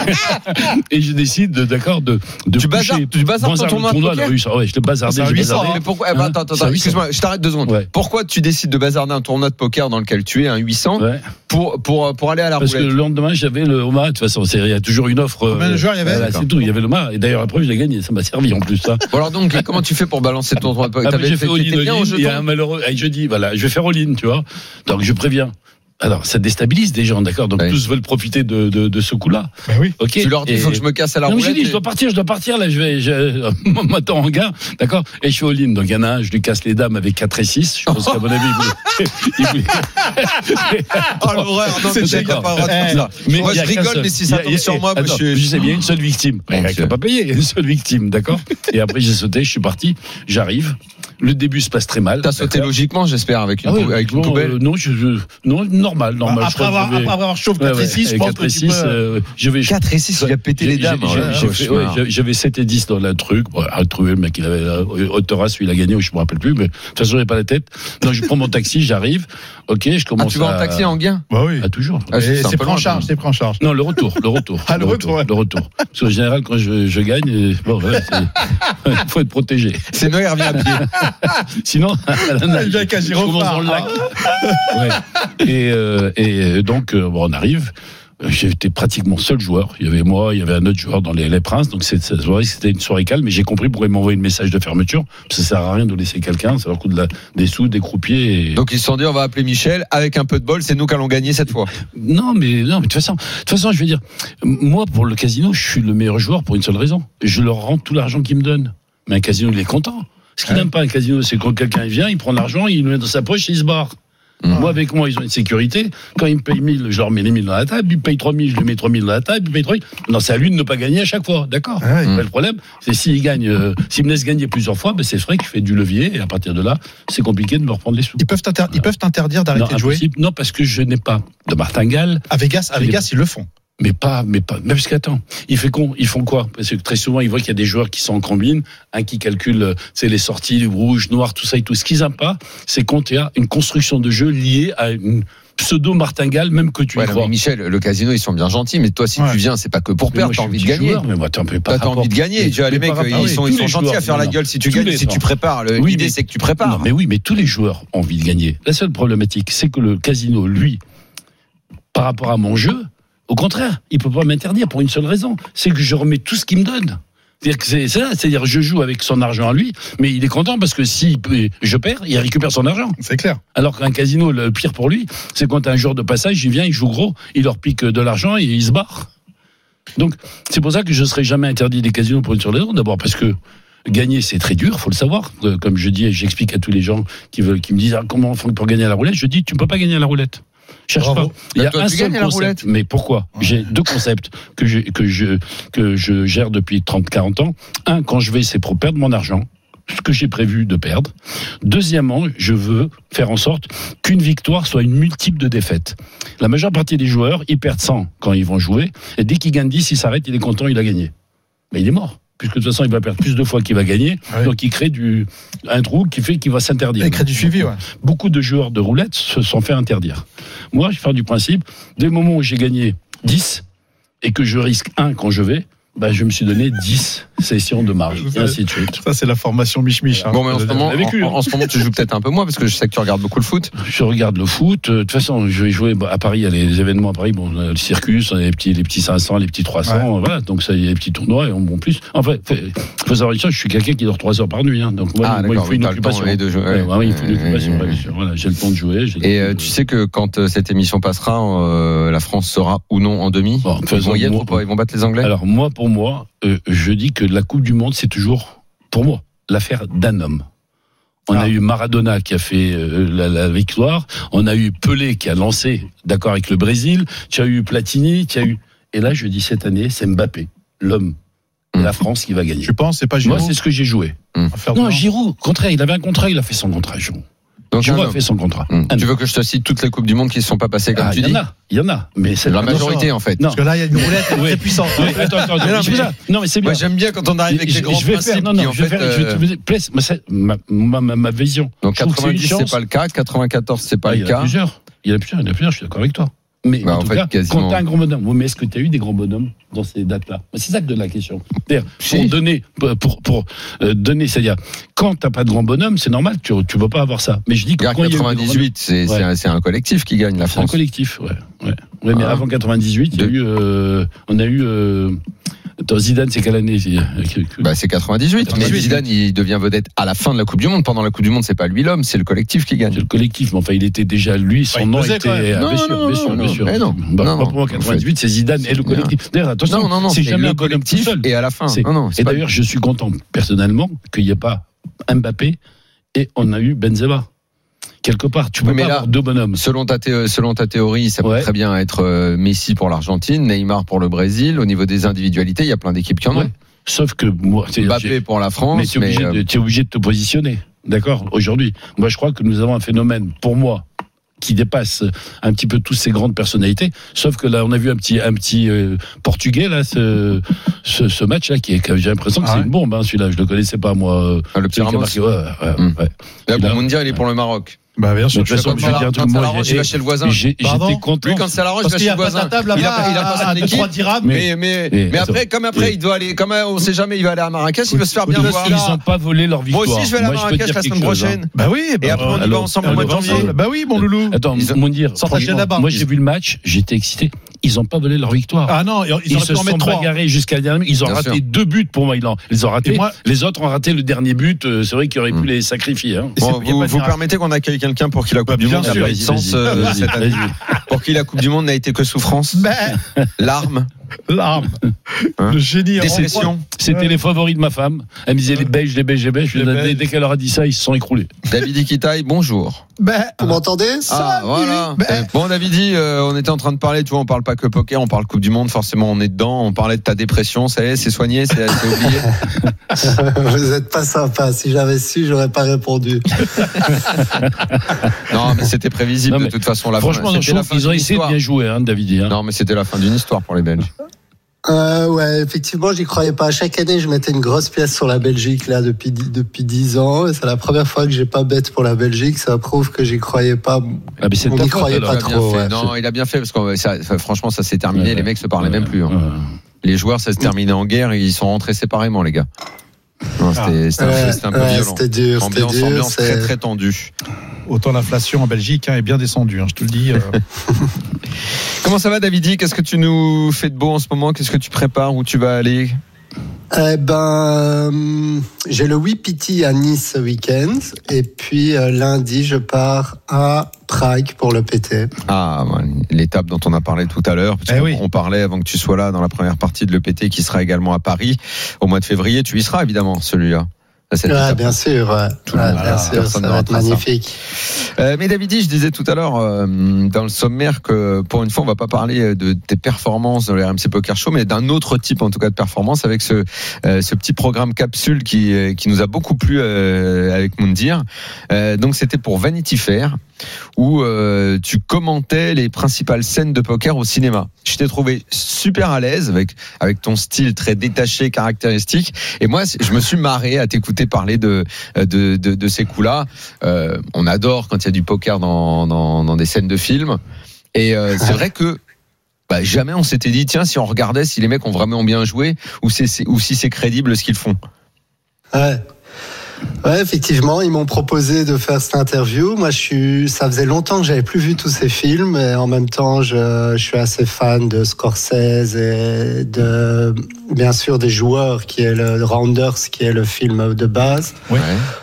[LAUGHS] et je décide, de- d'accord, de, de Tu bazardes- tu bazardes ton tournoi de tournoi, poker là, oui, ça, ouais, je le bazardais, 800, bazardé. Mais pourquoi eh ben, Hein Attends, attends, C'est un 800. excuse-moi, je t'arrête deux secondes. Ouais. Pourquoi tu décides de bazarder un tournoi de poker dans lequel tu es un 800 Ouais. pour, pour, pour aller à la Parce que roulette le lendemain, j'avais le Omaha. De toute façon, c'est- il y a toujours une offre. Combien de joueurs il y avait C'est tout. Il y avait le Omaha. Et d'ailleurs, après, je l'ai gagné. Ça m'a servi en plus. Ça. Bon, alors donc, [LAUGHS] comment tu fais pour balancer ton tournoi de poker? Fait t'étais all-in, all-in, il y a un malheureux. Ah, je dis, voilà, je vais faire all-in, tu vois. Donc, je préviens. Alors, ça déstabilise des gens, d'accord Donc, Ouais. tous veulent profiter de, de, de ce coup-là. Bah oui. Ok. Tu leur dis, il Et- faut que je me casse à la non, mais j'ai roulette. dit, je et- dois partir, je dois partir, là, je vais, je, [LAUGHS] m'attends en gars, d'accord? Et je fais all-in. Donc, il y en a un, je lui casse les dames avec 4 et 6. Je pense qu'à mon avis, il voulait, [LAUGHS] [LAUGHS] Oh l'horreur, non, C'est mais j'ai d'accord. pas le droit de faire Eh, ça. mais Moi, je rigole, seul. mais si ça a- tombe sur moi, attends, monsieur. Je sais bien, une seule victime. Il n'a pas payé, une seule victime, d'accord Et après, j'ai sauté, je suis parti, j'arrive. Le début se passe très mal. T'as sauté logiquement, j'espère, avec une, oui, avec poubelle. non, je, je- non, normal, normal. Je Après avoir, après avoir chauffé Ouais, 4 et ouais, 6, je pense 4 que et tu 6, peux. euh, je vais. 4 et 6, il a pété les dames. j'ai- J'avais 7 et 10 dans le truc. Bon, à trouver le mec, il avait lui, il a gagné, ou je me rappelle plus, mais de toute façon, j'ai pas la tête. Donc, je prends mon taxi, j'arrive. Ok, je Ah, commence tu vas à. en taxi en gain? Bah oui. Ah, toujours. Ah, Et c'est pris en charge, quand c'est pris en charge. Non, le retour, le retour. Ah, le retour, ouais. Le retour. Parce qu'en général, quand je, gagne, euh, bon, il [LAUGHS] faut être protégé. C'est Noé, il revient à pied. [LAUGHS] Sinon, à la nage, Il vient qu'à je commence gyrophare. dans le lac. Ouais. Et, euh, et donc, euh, bon, on arrive. J'étais pratiquement seul joueur. Il y avait moi, il y avait un autre joueur dans les, les Princes. Donc c'est- cette soirée, c'était une soirée calme. Mais j'ai compris pourquoi ils m'envoyaient une message de fermeture. Parce que ça sert à rien de laisser quelqu'un. Ça leur coûte de la- des sous, des croupiers. Et... Donc ils se sont dit, on va appeler Michel. Avec un peu de bol, c'est nous qui allons gagner cette fois. Non, mais non, mais de toute façon, de toute façon, je veux dire, moi pour le casino, je suis le meilleur joueur pour une seule raison. Je leur rends tout l'argent qu'ils me donnent. Mais un casino, il est content. Ce qu'il Ouais. n'aime pas un casino, c'est quand quelqu'un vient, il prend l'argent, il le met dans sa poche et il se barre. Mhm. Moi, avec moi, ils ont une sécurité. Quand ils me payent 1000, je leur mets les 1000 dans la table. Ils me payent 3000, je lui mets 3000 dans la table. Ils me payent 3000. Non, c'est à lui de ne pas gagner à chaque fois. D'accord Ah Le problème, c'est s'il gagne, euh, s'il me laisse gagner plusieurs fois, ben c'est vrai qu'il fait du levier. Et à partir de là, c'est compliqué de me reprendre les sous. Ils peuvent t'interdire Non, d'arrêter de jouer. non, parce que je n'ai pas de martingale. À Vegas, à Vegas, ils le font. Mais pas, mais pas. Mais parce qu'attends, il fait con, ils font quoi? Parce que très souvent, ils voient qu'il y a des joueurs qui sont en combine, un qui calcule, euh, c'est les sorties, rouge, noir, tout ça et tout. Ce qu'ils n'aiment pas, c'est quand il y a une construction de jeu liée à une pseudo martingale, même que tu Ouais, y crois. mais Michel, le casino, ils sont bien gentils, mais toi, si Ouais. tu viens, c'est pas que pour perdre, t'as envie de gagner. joueur, mais moi, t'as rapport- envie de gagner. Les mecs, rapport- ils sont, ils sont gentils joueurs, à faire non, la gueule si tu gagnes, si tu prépares. Oui, L'idée, c'est que tu prépares. Non, mais oui, mais tous les joueurs ont envie de gagner. La seule problématique, c'est que le casino, lui, par rapport à mon jeu, au contraire, il peut pas m'interdire pour une seule raison, c'est que je remets tout ce qu'il me donne. C'est-à-dire que c'est c'est ça, c'est-à-dire je joue avec son argent à lui, mais il est content parce que si je perds, il récupère son argent. C'est clair. Alors qu'un casino, le pire pour lui, c'est quand un joueur de passage, il vient, il joue gros, il leur pique de l'argent et il se barre. Donc, c'est pour ça que je ne serai jamais interdit des casinos pour une seule raison. D'abord parce que gagner, c'est très dur, faut le savoir. Euh, Comme je dis et j'explique à tous les gens qui veulent, qui me disent ah, comment on fait pour gagner à la roulette, je dis tu ne peux pas gagner à la roulette. Cherche Bravo. pas. Il y a toi, un seul concept. Mais pourquoi? J'ai deux concepts que je, que, je, que je gère depuis 30-40 ans. Un, quand je vais, c'est pour perdre mon argent ce que j'ai prévu de perdre. Deuxièmement, je veux faire en sorte qu'une victoire soit une multiple de défaites. La majeure partie des joueurs, ils perdent 100 quand ils vont jouer, et dès qu'ils gagnent 10, il s'arrête, il est content, il a gagné. Mais il est mort. Puisque de toute façon, il va perdre plus de fois qu'il va gagner. Ouais. Donc, il crée du, un trou qui fait qu'il va s'interdire. Et crée du suivi, ouais. Beaucoup de joueurs de roulette se sont fait interdire. Moi, je pars du principe, dès le moment où j'ai gagné 10 et que je risque 1 quand je vais, bah, je me suis donné 10 sessions de marge, et ainsi de suite. Ça, c'est la formation Mich-Mich. hein. Bon, mais en ce, moment, l'avez vécu, en, hein. en ce moment, tu joues peut-être un peu moins parce que je sais que tu regardes beaucoup le foot. Je regarde le foot. Euh, De toute façon, je vais jouer bah, à Paris. Il y a les événements à Paris. Bon, on a le circus, les petits, les petits 500, les petits 300. Voilà. Donc ça, il y a les petits tournois et on bon plus. En fait, fait, faut savoir une chose. Je suis quelqu'un qui dort 3 heures par nuit. Hein. Donc moi, Ah, moi, il faut une temps, occupation. oui, de jouer. Ouais, ouais, il faut une Ouais, occupation. ouais, ouais, ouais. bien sûr. Voilà, j'ai le temps de jouer. Et temps euh, tu sais que quand euh, cette émission passera, euh, la France sera ou non en demi? Bon, ils vont façon, y être moi- ou pas? Ils vont battre les Anglais? Alors moi, pour moi, euh, je dis que la Coupe du Monde, c'est toujours, pour moi, l'affaire d'un homme. On Ah. a eu Maradona qui a fait euh, la, la victoire, on a eu Pelé qui a lancé, d'accord avec le Brésil, tu as eu Platini, tu as eu... Et là, je dis cette année, c'est Mbappé, l'homme, Mm. la France qui va gagner. Tu penses, c'est pas Moi, Giroud c'est ce que j'ai joué. Non, Giroud, au contraire, il avait un contrat, il a fait son contrat, Giroud. Donc, Giroud un a homme. fait son contrat. Un Tu veux que je te cite toutes les coupes du monde qui ne se sont pas passées comme Ah, tu il y dis en a, il y en a, mais c'est La majorité en fait. Non. Parce que là, il y a une roulette Oui. très puissante. Oui, attends, attends, Mais non, je mais- non, c'est bien. Moi j'aime bien quand on arrive avec je, des grands je vais principes faire, non, qui non, en je vais fait. faire, je euh, te place, moi, c'est ma, ma, ma, ma vision. Donc Je trouve que c'est une 90 c'est pas le cas, 94 c'est pas Ah, il le y cas. Il y en a plusieurs, il y en a plusieurs, je suis d'accord avec toi. Mais Bah, en, en tout fait, cas, quasiment. quand tu as un grand bonhomme, mais est-ce que tu as eu des grands bonhommes dans ces dates-là Bah, C'est ça que de la question. Pour donner, pour, pour euh, donner, c'est-à-dire, quand tu pas de grand bonhomme, c'est normal, tu ne peux pas avoir ça. Mais je dis que quand il y a eu des grands bonhommes, 98 c'est c'est Ouais. un- un collectif qui gagne la c'est un France. collectif, ouais. ouais. Ouais, mais Ah. avant 98, il y a eu, euh, on a eu. Euh, attends, Zidane, c'est quelle année c'est- Bah, c'est 98. Mais 98. Zidane, il devient vedette à la fin de la Coupe du Monde. Pendant la Coupe du Monde, c'est pas lui l'homme, c'est le collectif qui C'est gagne. le collectif, mais enfin, il était déjà lui, son Ouais, nom était. ah, Non, bien sûr, non, bien sûr, non, bien sûr. mais non. Bah, Non, pas non, pour moi, en 98, c'est Zidane et le collectif. D'ailleurs, attention, Non, non, non, c'est c'est jamais le un collectif seul. et à la fin. C'est- Non, non, c'est Et d'ailleurs, je suis content personnellement qu'il n'y ait pas Mbappé et on a eu Benzema. Quelque part, tu peux Oui, mais pas là, avoir deux bonhommes. Selon ta, thé- selon ta théorie, ça peut Ouais. très bien être euh, Messi pour l'Argentine, Neymar pour le Brésil. Au niveau des individualités, il y a plein d'équipes qui en ont. Sauf que moi, Mbappé pour la mais France, tu es, mais, euh, tu es obligé de te positionner. D'accord? Aujourd'hui. Moi, je crois que nous avons un phénomène, pour moi, qui dépasse un petit peu toutes ces grandes personnalités. Sauf que là, on a vu un petit, un petit euh, portugais, là, ce, ce, ce match-là, qui est, j'ai l'impression que Ah c'est ouais une bombe, hein, celui-là. Je le connaissais pas, moi. ah, le petit Ramos. marqué, ouais. Là, pour Moundir, il est pour le Maroc. Bah, bien sûr. De toute façon, je vais ça, dire un truc, quand ça moi, il va chez le voisin. J'étais content. Lui, quand ça l'arrange, il Parce va qu'il chez le voisin. de Il a, il pas son à- à équipe. 2-3 dirhams. Mais, mais, Mais après, comme après, il doit aller, comme on sait jamais, il va aller à Marrakech, il veut se faire bien Ils voir. n'ont pas volé leur Moi victoire. aussi, je vais aller à Moi, Marrakech la semaine prochaine. Bah oui, Et bah, après, on y va ensemble au alors, mois de alors, janvier. Bah oui, mon loulou. Attends, Ils mon dire, moi j'ai vu le match, j'étais excité. Ils n'ont pas volé leur victoire. Ah non, ils se sont mettre 3. bagarrés jusqu'à la dernière. Ils ont Bien raté sûr. deux buts pour moi. Ils ont, ils ont raté. Moi- les autres ont raté le dernier but. Euh, C'est vrai qu'ils auraient pu Mm. les sacrifier. Hein. Bon, vous, vous permettez qu'on accueille quelqu'un pour qui la Coupe Bah, du bien Monde n'a pas Vas-y, de sens vas-y, euh, cette année. Pour qui la Coupe du Monde n'a été que souffrance, Bah, larmes, l'arme. Hein Le génie. déception. C'était les favoris de ma femme. Elle me disait les Belges, les Belges, les Belges. Les Dès- Belges. Dès qu'elle leur a dit ça, ils se sont écroulés. David Ikitaï, bonjour. Bah, Vous m'entendez? Ah, voilà. Bah. Bon, David, euh, on était en train de parler, tu vois, on parle pas que poker, on parle Coupe du Monde, forcément, on est dedans. On parlait de ta dépression, ça y est, c'est soigné, c'est oublié. [LAUGHS] Vous êtes pas sympa. Si j'avais su, j'aurais pas répondu. [LAUGHS] Non, mais c'était prévisible Non, de mais toute façon. La Franchement, fin, je la fin qu'ils ont essayé de bien jouer, hein, David. hein. Non, mais c'était la fin d'une histoire pour les Belges. Euh, ouais, effectivement, j'y croyais pas. Chaque année, je mettais une grosse pièce sur la Belgique là depuis dix- depuis dix ans. C'est la première fois que j'ai pas bête pour la Belgique. Ça prouve que j'y croyais pas. Ah, mais On n'y croyait pas trop, ouais. Non, il a bien fait parce que ça- franchement, ça s'est terminé. Ouais, les mecs se parlaient même plus. hein. Les joueurs, ça se terminait en guerre et ils sont rentrés séparément, les gars. Non, C'était un, Ouais, c'était un peu violent. C'était dur, c'était Ambiance, dur. ambiance très très tendue. autant l'inflation en Belgique hein, est bien descendue, hein, je te le dis. euh. [LAUGHS] Comment ça va, Davidi? Qu'est-ce que tu nous fais de beau en ce moment? Qu'est-ce que tu prépares? Où tu vas aller? Eh ben, euh, j'ai le Wipiti à Nice ce week-end. Et puis euh, lundi, je pars à Prague pour le PT. Ah, ouais, l'étape dont on a parlé tout à l'heure. parce Eh qu'on- oui. On parlait avant que tu sois là dans la première partie de l'EPT qui sera également à Paris au mois de février. Tu y seras évidemment, celui-là. Cette Ouais, étape. bien sûr, ouais. Tout le Ouais, monde, bien voilà, sûr, personne ça ne va être magnifique. Euh, mais Davidi, je disais tout à l'heure euh, dans le sommaire que pour une fois, on va pas parler de tes performances dans le RMC Poker Show, mais d'un autre type en tout cas de performance avec ce euh, ce petit programme capsule qui qui nous a beaucoup plu avec Moundir. Donc c'était pour Vanity Fair où euh, tu commentais les principales scènes de poker au cinéma. Je t'ai trouvé super à l'aise avec avec ton style très détaché, caractéristique. Et moi, je me suis marré à t'écouter parler de de, de, de ces coups-là. Euh, on adore quand il y a du poker dans, dans, dans des scènes de films. Et euh, [LAUGHS] c'est vrai que bah, jamais on s'était dit tiens si on regardait si les mecs ont vraiment bien joué ou, c'est, ou si c'est crédible ce qu'ils font. Ouais. Ouais, effectivement, ils m'ont proposé de faire cette interview. Moi, je suis, ça faisait longtemps que j'avais plus vu tous ces films, et en même temps, je, je suis assez fan de Scorsese et de, bien sûr, des joueurs, qui est le Rounders, qui est le film de base. Ouais.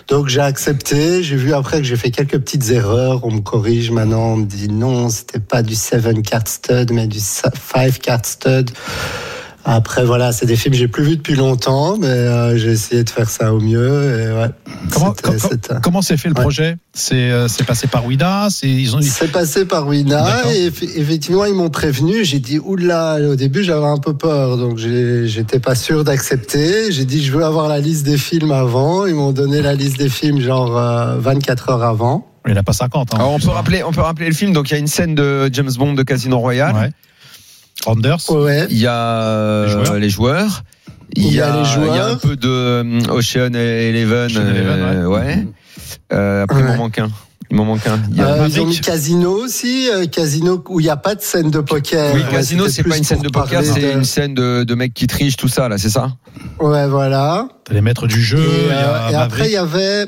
Donc, j'ai accepté. J'ai vu après que j'ai fait quelques petites erreurs. On me corrige maintenant. On me dit non, c'était pas du 7 card stud, mais du 5 card stud. Après, voilà, c'est des films que j'ai plus vus depuis longtemps, mais euh, j'ai essayé de faire ça au mieux. Et ouais, Comment, com- s'est fait le Ouais. projet? C'est euh, c'est passé par Wida C'est ils ont C'est passé par D'accord. et eff- effectivement ils m'ont prévenu. J'ai dit oula, au début j'avais un peu peur donc j'étais pas sûr d'accepter. J'ai dit je veux avoir la liste des films avant. Ils m'ont donné la liste des films genre euh, 24 heures avant. il n'a pas 50. Hein, Alors on peut rappeler, on peut rappeler le film. Donc il y a une scène de James Bond de Casino Royale. Ouais. Anders. Ouais. Il y a euh, Les joueurs. les joueurs. Il y a les il y a un joueurs. peu de euh, Ocean Eleven. Ocean Eleven, euh, ouais. Euh, après il m'en manque un. Il m'en manque un. Il y a- Euh, ils ont Maverick. mis Casino aussi, euh, Casino où il n'y a pas de scène de poker. oui, Casino, c'est pas une scène de poker, c'est de- une scène de, de mecs qui trichent, tout ça, là, c'est ça? Ouais, voilà. T'as les maîtres du jeu. Et, il y a et après, il y avait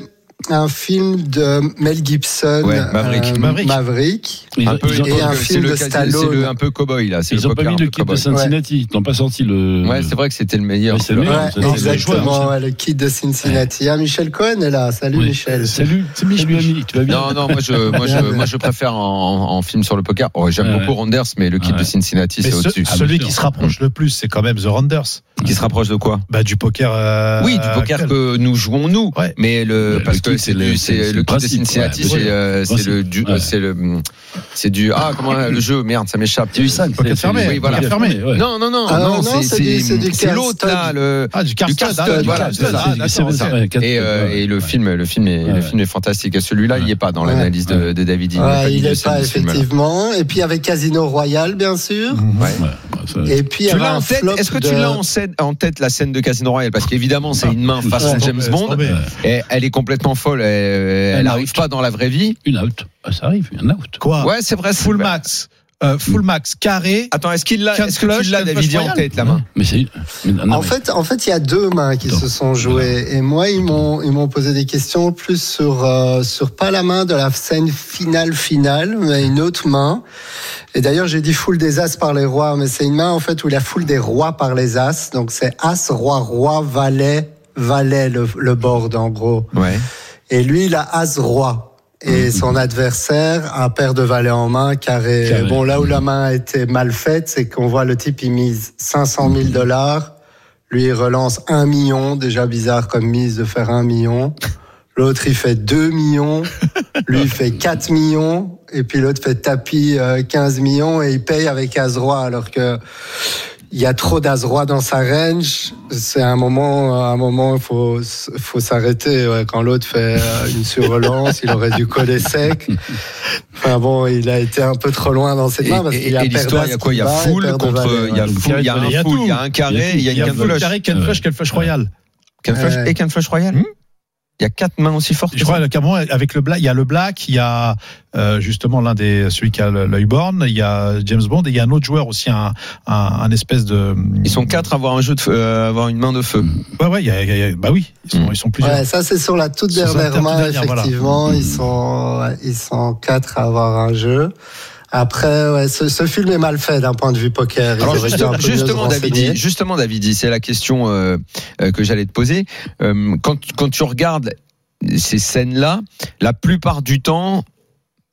un film de Mel Gibson, Ouais, Maverick. euh, Maverick. Maverick. Ils, un peu, ils ont, et un film le de Stallone. C'est le un peu cowboy, là. ils le ont pas mis le kit de. Cincinnati. Ils n'ont pas sorti le. Ouais, c'est vrai que c'était le meilleur. C'est le meilleur. exactement, ouais, le kid de Cincinnati. Ah, Michel Cohen est là. Salut Oui. Michel. Salut, c'est Salut ami, tu vas bien Non, non, moi je, moi je, moi je préfère en, en film sur le poker. Oh, J'aime beaucoup Randers, mais le kit Ouais. de Cincinnati, c'est ce- au-dessus. Ah, celui bien qui se rapproche le plus, c'est quand même The Rounders. Qui se rapproche de quoi? Bah, du poker. euh, Oui, du poker que nous jouons nous. Ouais. Mais le, Le parce que c'est c'est le- du, c'est- le le kit de Cincinnati, c'est, le, du, c'est le, c'est du, ah, comment, le jeu, merde, ça m'échappe. C'est ça, Poker fermé, Oui, voilà. fermé. Non, non, non, Ah, non, c'est, c'est du- c'est du c'est l'autre, là, Carstud. le, Ah, du. Carstud, ah, du voilà, et, le film, le film est, le film est fantastique. Celui-là, il Ouais. est pas dans l'analyse de, David. Il dit de est scène pas, effectivement. Et puis, avec Casino Royale, bien sûr. Mhm. Et puis, Est-ce que de- tu l'as en, tête la scène de Casino Royale? Parce qu'évidemment, c'est une main façon. James Bond. Et elle est complètement folle. Elle, elle Elle arrive out. pas dans la vraie vie. Une out. Ah, ça arrive, un out. Quoi Ouais, c'est vrai. Full vrai. max. euh, full max carré. Attends, est-ce qu'il l'a Quinze Est-ce que flush, tu l'as, quinze David, flush en tête la main Mais c'est. mais non, En mais- fait, en fait, il y a deux mains qui Attends. se sont jouées. Et moi, ils m'ont, ils m'ont posé des questions plus sur, euh, sur pas la main de la scène finale finale, mais une autre main. Et d'ailleurs, j'ai dit foule des as par les rois, mais c'est une main, en fait, où il y a foule des rois par les as. Donc, c'est as, roi, roi, valet, valet, le, le board, en gros. Ouais. Et lui, il a as, roi. Et son adversaire, un paire de valets en main, carré. Carré. Bon, là où la main a été mal faite, c'est qu'on voit le type, il mise 500 000 dollars. Lui, il relance un million. Déjà bizarre comme mise de faire un million. L'autre, il fait 2 millions. [LAUGHS] Lui, il fait 4 millions. Et puis l'autre fait tapis euh, 15 millions et il paye avec As-Roi alors que il y a trop d'As-Roi dans sa range. C'est un moment, un moment, il faut, faut s'arrêter. ouais. Quand l'autre fait euh, une surrelance, il aurait dû coller sec. Enfin bon, il a été un peu trop loin dans cette Et, main parce et- qu'il a et l'histoire, il y a quoi Il y a full contre. Il y a full, il y a un full, il y a un carré, il y a Il y une a can full flush. carré, can flush, can flush royal. Can flush et can flush royal Hmm Il y a quatre mains aussi fortes. Je crois qu'à un moment, avec le black, il y a le black, il y a euh, justement l'un des celui qui a le- l'œil borne, il y a James Bond et il y a un autre joueur aussi, un, un, un espèce de. Ils sont quatre à avoir un jeu de feu, euh, avoir une main de feu. Ouais, ouais, il y a, il y a- bah oui, ils sont, Mm. ils sont plusieurs. Ouais, ça c'est sur la toute dernière main, voilà. effectivement. Ils sont, ouais, ils sont quatre à avoir un jeu. Après, ouais, ce, ce film est mal fait d'un point de vue poker. Alors justement, Davidi, c'est la question euh, euh, que j'allais te poser. Euh, quand, quand tu regardes ces scènes-là, la plupart du temps,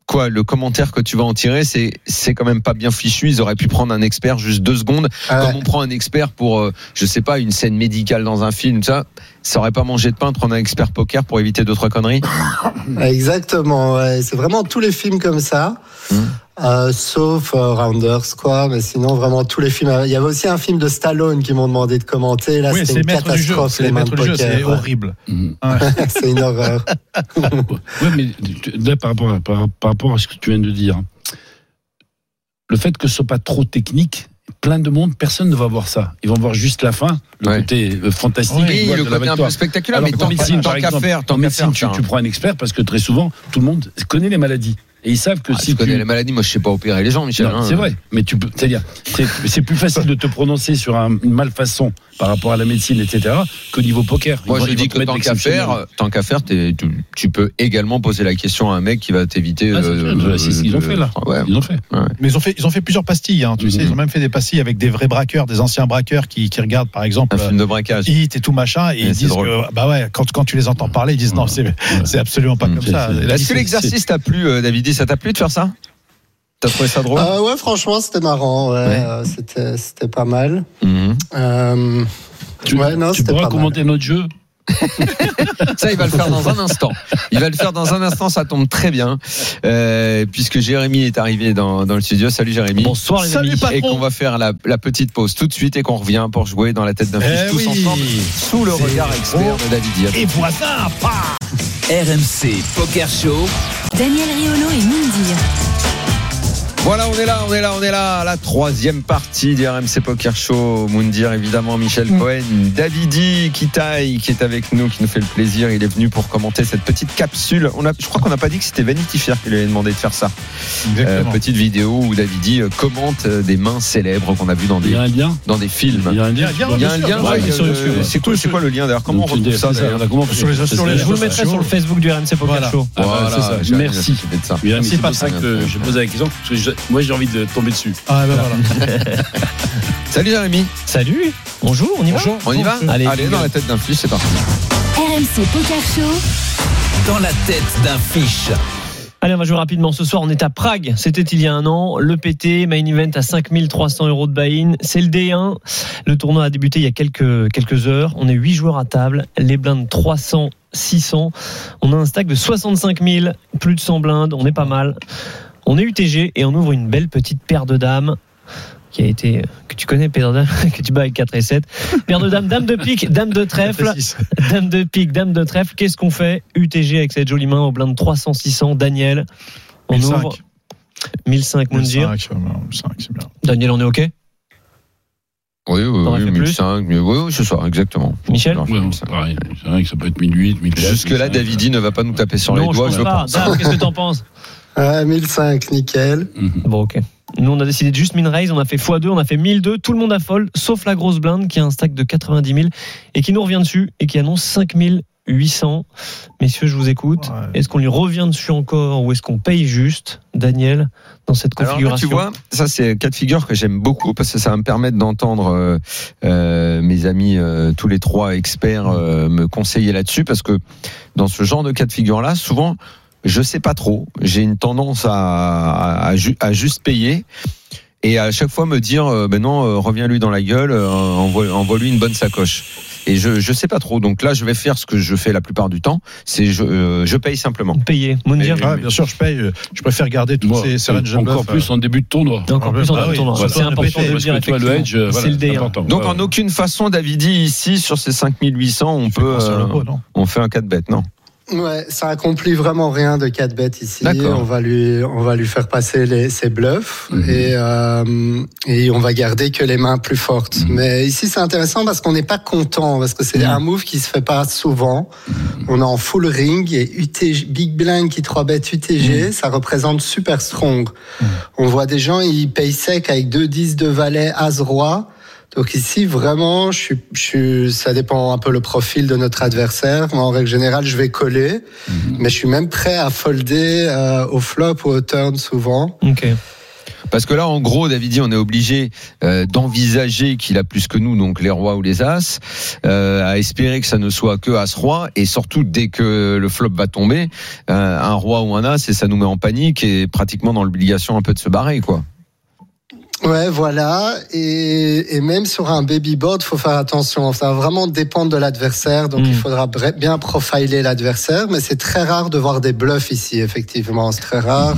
quoi, le commentaire que tu vas en tirer, c'est c'est quand même pas bien fichu. Ils auraient pu prendre un expert juste deux secondes, Ah ouais. comme on prend un expert pour, euh, je sais pas, une scène médicale dans un film, ça. Ça aurait pas mangé de pain de prendre un expert poker pour éviter deux trois conneries. Exactement, ouais. C'est vraiment tous les films comme ça. Mm. Euh, sauf euh, Rounders, quoi. Mais sinon, vraiment tous les films. Il y avait aussi un film de Stallone qui m'ont demandé de commenter. Là, oui, c'était c'est une catastrophe, C'est les mains de c'est poker. ouais. horrible. Mhm. [LAUGHS] c'est une horreur. [LAUGHS] Ouais, mais là, par rapport, à, par, par rapport à ce que tu viens de dire, le fait que ce soit pas trop technique, plein de monde, personne ne va voir ça. Ils vont voir juste la fin, le Ouais. côté euh, fantastique. Oui, Oui, le côté un peu spectaculaire, Alors mais tant, qu'à faire, tant en qu'à médecine, faire. tu, tu prends un expert parce que très souvent, tout le monde connaît les maladies. Et ils savent que Ah, si tu connais tu les maladies, moi je sais pas opérer les gens, Michel. Hein. c'est vrai, mais tu peux, c'est-à-dire, c'est, plus facile de te prononcer sur un- une malfaçon par rapport à la médecine, etc., qu'au niveau poker. Moi Ils je dis que tant qu'à faire, tant qu'à faire, tu, tu peux également poser la question à un mec qui va t'éviter. Ah, c'est euh, c'est ce qu'ils ont fait là. Ouais. Ils ont fait. Mais ils ont fait, ils ont fait plusieurs pastilles. Hein, tu Mhm. sais, ils ont même fait des pastilles avec des vrais braqueurs, des anciens braqueurs qui, qui regardent, par exemple, Un film de braquage. euh, Hit et tout machin, et Ouais, ils disent drôle. que, bah ouais, quand, quand tu les entends parler, ils disent non, c'est, c'est absolument pas Mm, comme ça. Est-ce que l'exercice t'a plu, euh, Ça t'a plu de faire ça? T'as trouvé ça drôle? Euh, ouais, franchement, c'était marrant. Ouais, Ouais. euh, c'était, c'était pas mal. Mhm. Euh, Tu, Ouais, non, tu c'était pourras pas mal. commenter notre jeu? Ça, il va le faire dans un instant. Il va le faire dans un instant, ça tombe très bien, euh, puisque Jérémy est arrivé dans, dans le studio. Salut Jérémy. Bonsoir les Salut, amis. patron. Et qu'on va faire la, la petite pause tout de suite et qu'on revient pour jouer dans la tête d'un Eh fils tous oui. ensemble sous le regard expert de David Diaz. Et voisin, pas RMC Poker Show. Daniel Riolo et Mindir. Voilà, on est là, on est là, on est là. La troisième partie du RMC Poker Show. Moundir, évidemment, Michel Cohen, Davidi Kitaï qui est avec nous, qui nous fait le plaisir. Il est venu pour commenter cette petite capsule. On a, je crois qu'on n'a pas dit que c'était Vanity Fair qui lui avait demandé de faire ça. Euh, petite vidéo où Davidi euh, commente euh, des mains célèbres qu'on a vues dans des, dans des films. Il y a un lien. Il y a un Il y a un bien lien, euh, c'est quoi, c'est quoi le lien d'ailleurs? Comment on retrouve ça. Je vous le mettrai sur le Facebook du RMC Poker Voilà. Show. Ah, c'est ça. j'ai rien Merci. Merci, c'est pour ça que j'ai posé la question. Je- moi, j'ai envie de tomber dessus. Ah, bah, voilà. [LAUGHS] Salut Jérémy, Salut, bonjour, on y va on y va Allez, Allez dans la tête d'un fils, c'est parti. RMC Poker Show. Dans la tête d'un fiche. Allez, on va jouer rapidement. Ce soir, on est à Prague. C'était il y a un an. Le PT, main event à 5300 euros de buy-in. C'est le D1. Le tournoi a débuté il y a quelques, quelques heures. On est 8 joueurs à table. Les blindes 300, 600. On a un stack de 65 000. Plus de 100 blindes. On est pas mal. On est UTG et on ouvre une belle petite paire de dames qui a été, que tu connais, paire de dames, [LAUGHS] que tu bats avec 4 et 7. Paire de dames, dame de pique, dame de trèfle. [LAUGHS] Dame de pique, dame de trèfle. Qu'est-ce qu'on fait? UTG avec cette jolie main au blind 300-600. Daniel, on 1005. ouvre 1005 Moundir. 1005, euh, 1005, c'est bien. Daniel, on est OK? Oui, oui, T'aurais oui, fait plus? 1005, mais oui, oui, c'est ça, exactement. Michel? Alors, Ouais, 1005. pareil. C'est vrai que ça peut être 1008, 1004. Jusque-là, Davidi ne va pas nous taper sur Non, les doigts, je je pense qu'est-ce que t'en [LAUGHS] penses? Ouais, 1005, nickel. Bon, OK. Nous, on a décidé de juste min raise. On a fait x2, on a fait 1002. Tout le monde a fold, sauf la grosse blinde qui a un stack de 90 000 et qui nous revient dessus et qui annonce 5800. Messieurs, je vous écoute. Ouais. Est-ce qu'on lui revient dessus encore ou est-ce qu'on paye juste, Daniel, dans cette Alors là, configuration tu vois, ça c'est un cas de figure que j'aime beaucoup parce que ça va me permettre d'entendre euh, euh, mes amis euh, tous les trois experts euh, me conseiller là-dessus parce que dans ce genre de cas de figure-là, souvent, je sais pas trop. J'ai une tendance à, à, à ju- à juste payer. Et à chaque fois me dire, euh, ben non, euh, reviens-lui dans la gueule, euh, envoie- envoie-lui une bonne sacoche. Et je je sais pas trop. Donc là, je vais faire ce que je fais la plupart du temps, c'est je euh, je paye simplement. Payer. Moundir Mais- Ah, bien sûr, je paye. Je préfère garder toutes ces, encore bluff, plus en début de tournoi. Encore Ah, plus en bah oui, tournoi. voilà. C'est important de dire. que toi, le voilà, C'est le c'est D1. important. Donc Ouais. en aucune façon, Davidi ici sur ces 5800, on peut euh, pot, on fait un 4 bet, non Ouais, ça accomplit vraiment rien de 4 bêtes ici. D'accord. On va lui, on va lui faire passer les, ses bluffs Mhm. et, euh, et on va garder que les mains plus fortes. Mhm. Mais ici, c'est intéressant parce qu'on n'est pas content parce que c'est Mhm. un move qui se fait pas souvent. On est en full ring et UTG, Big Blind qui 3 bêtes UTG, ça représente super strong. On voit des gens, ils payent sec avec 2 10 de valet, as roi. Donc ici, vraiment, je suis, je suis, ça dépend un peu le profil de notre adversaire. Moi, en règle générale, je vais coller, mais je suis même prêt à folder euh, au flop ou au turn souvent. Ok. Parce que là, en gros, Davidi, on est obligé euh, d'envisager qu'il a plus que nous, donc les rois ou les as, euh, à espérer que ça ne soit que as-roi, et surtout dès que le flop va tomber, euh, un roi ou un as, et ça nous met en panique et pratiquement dans l'obligation un peu de se barrer, quoi. Ouais, voilà. Et, et même sur un baby board, faut faire attention. Ça va vraiment dépendre de l'adversaire. Donc, il faudra bre- bien profiler l'adversaire. Mais c'est très rare de voir des bluffs ici, effectivement. C'est très rare.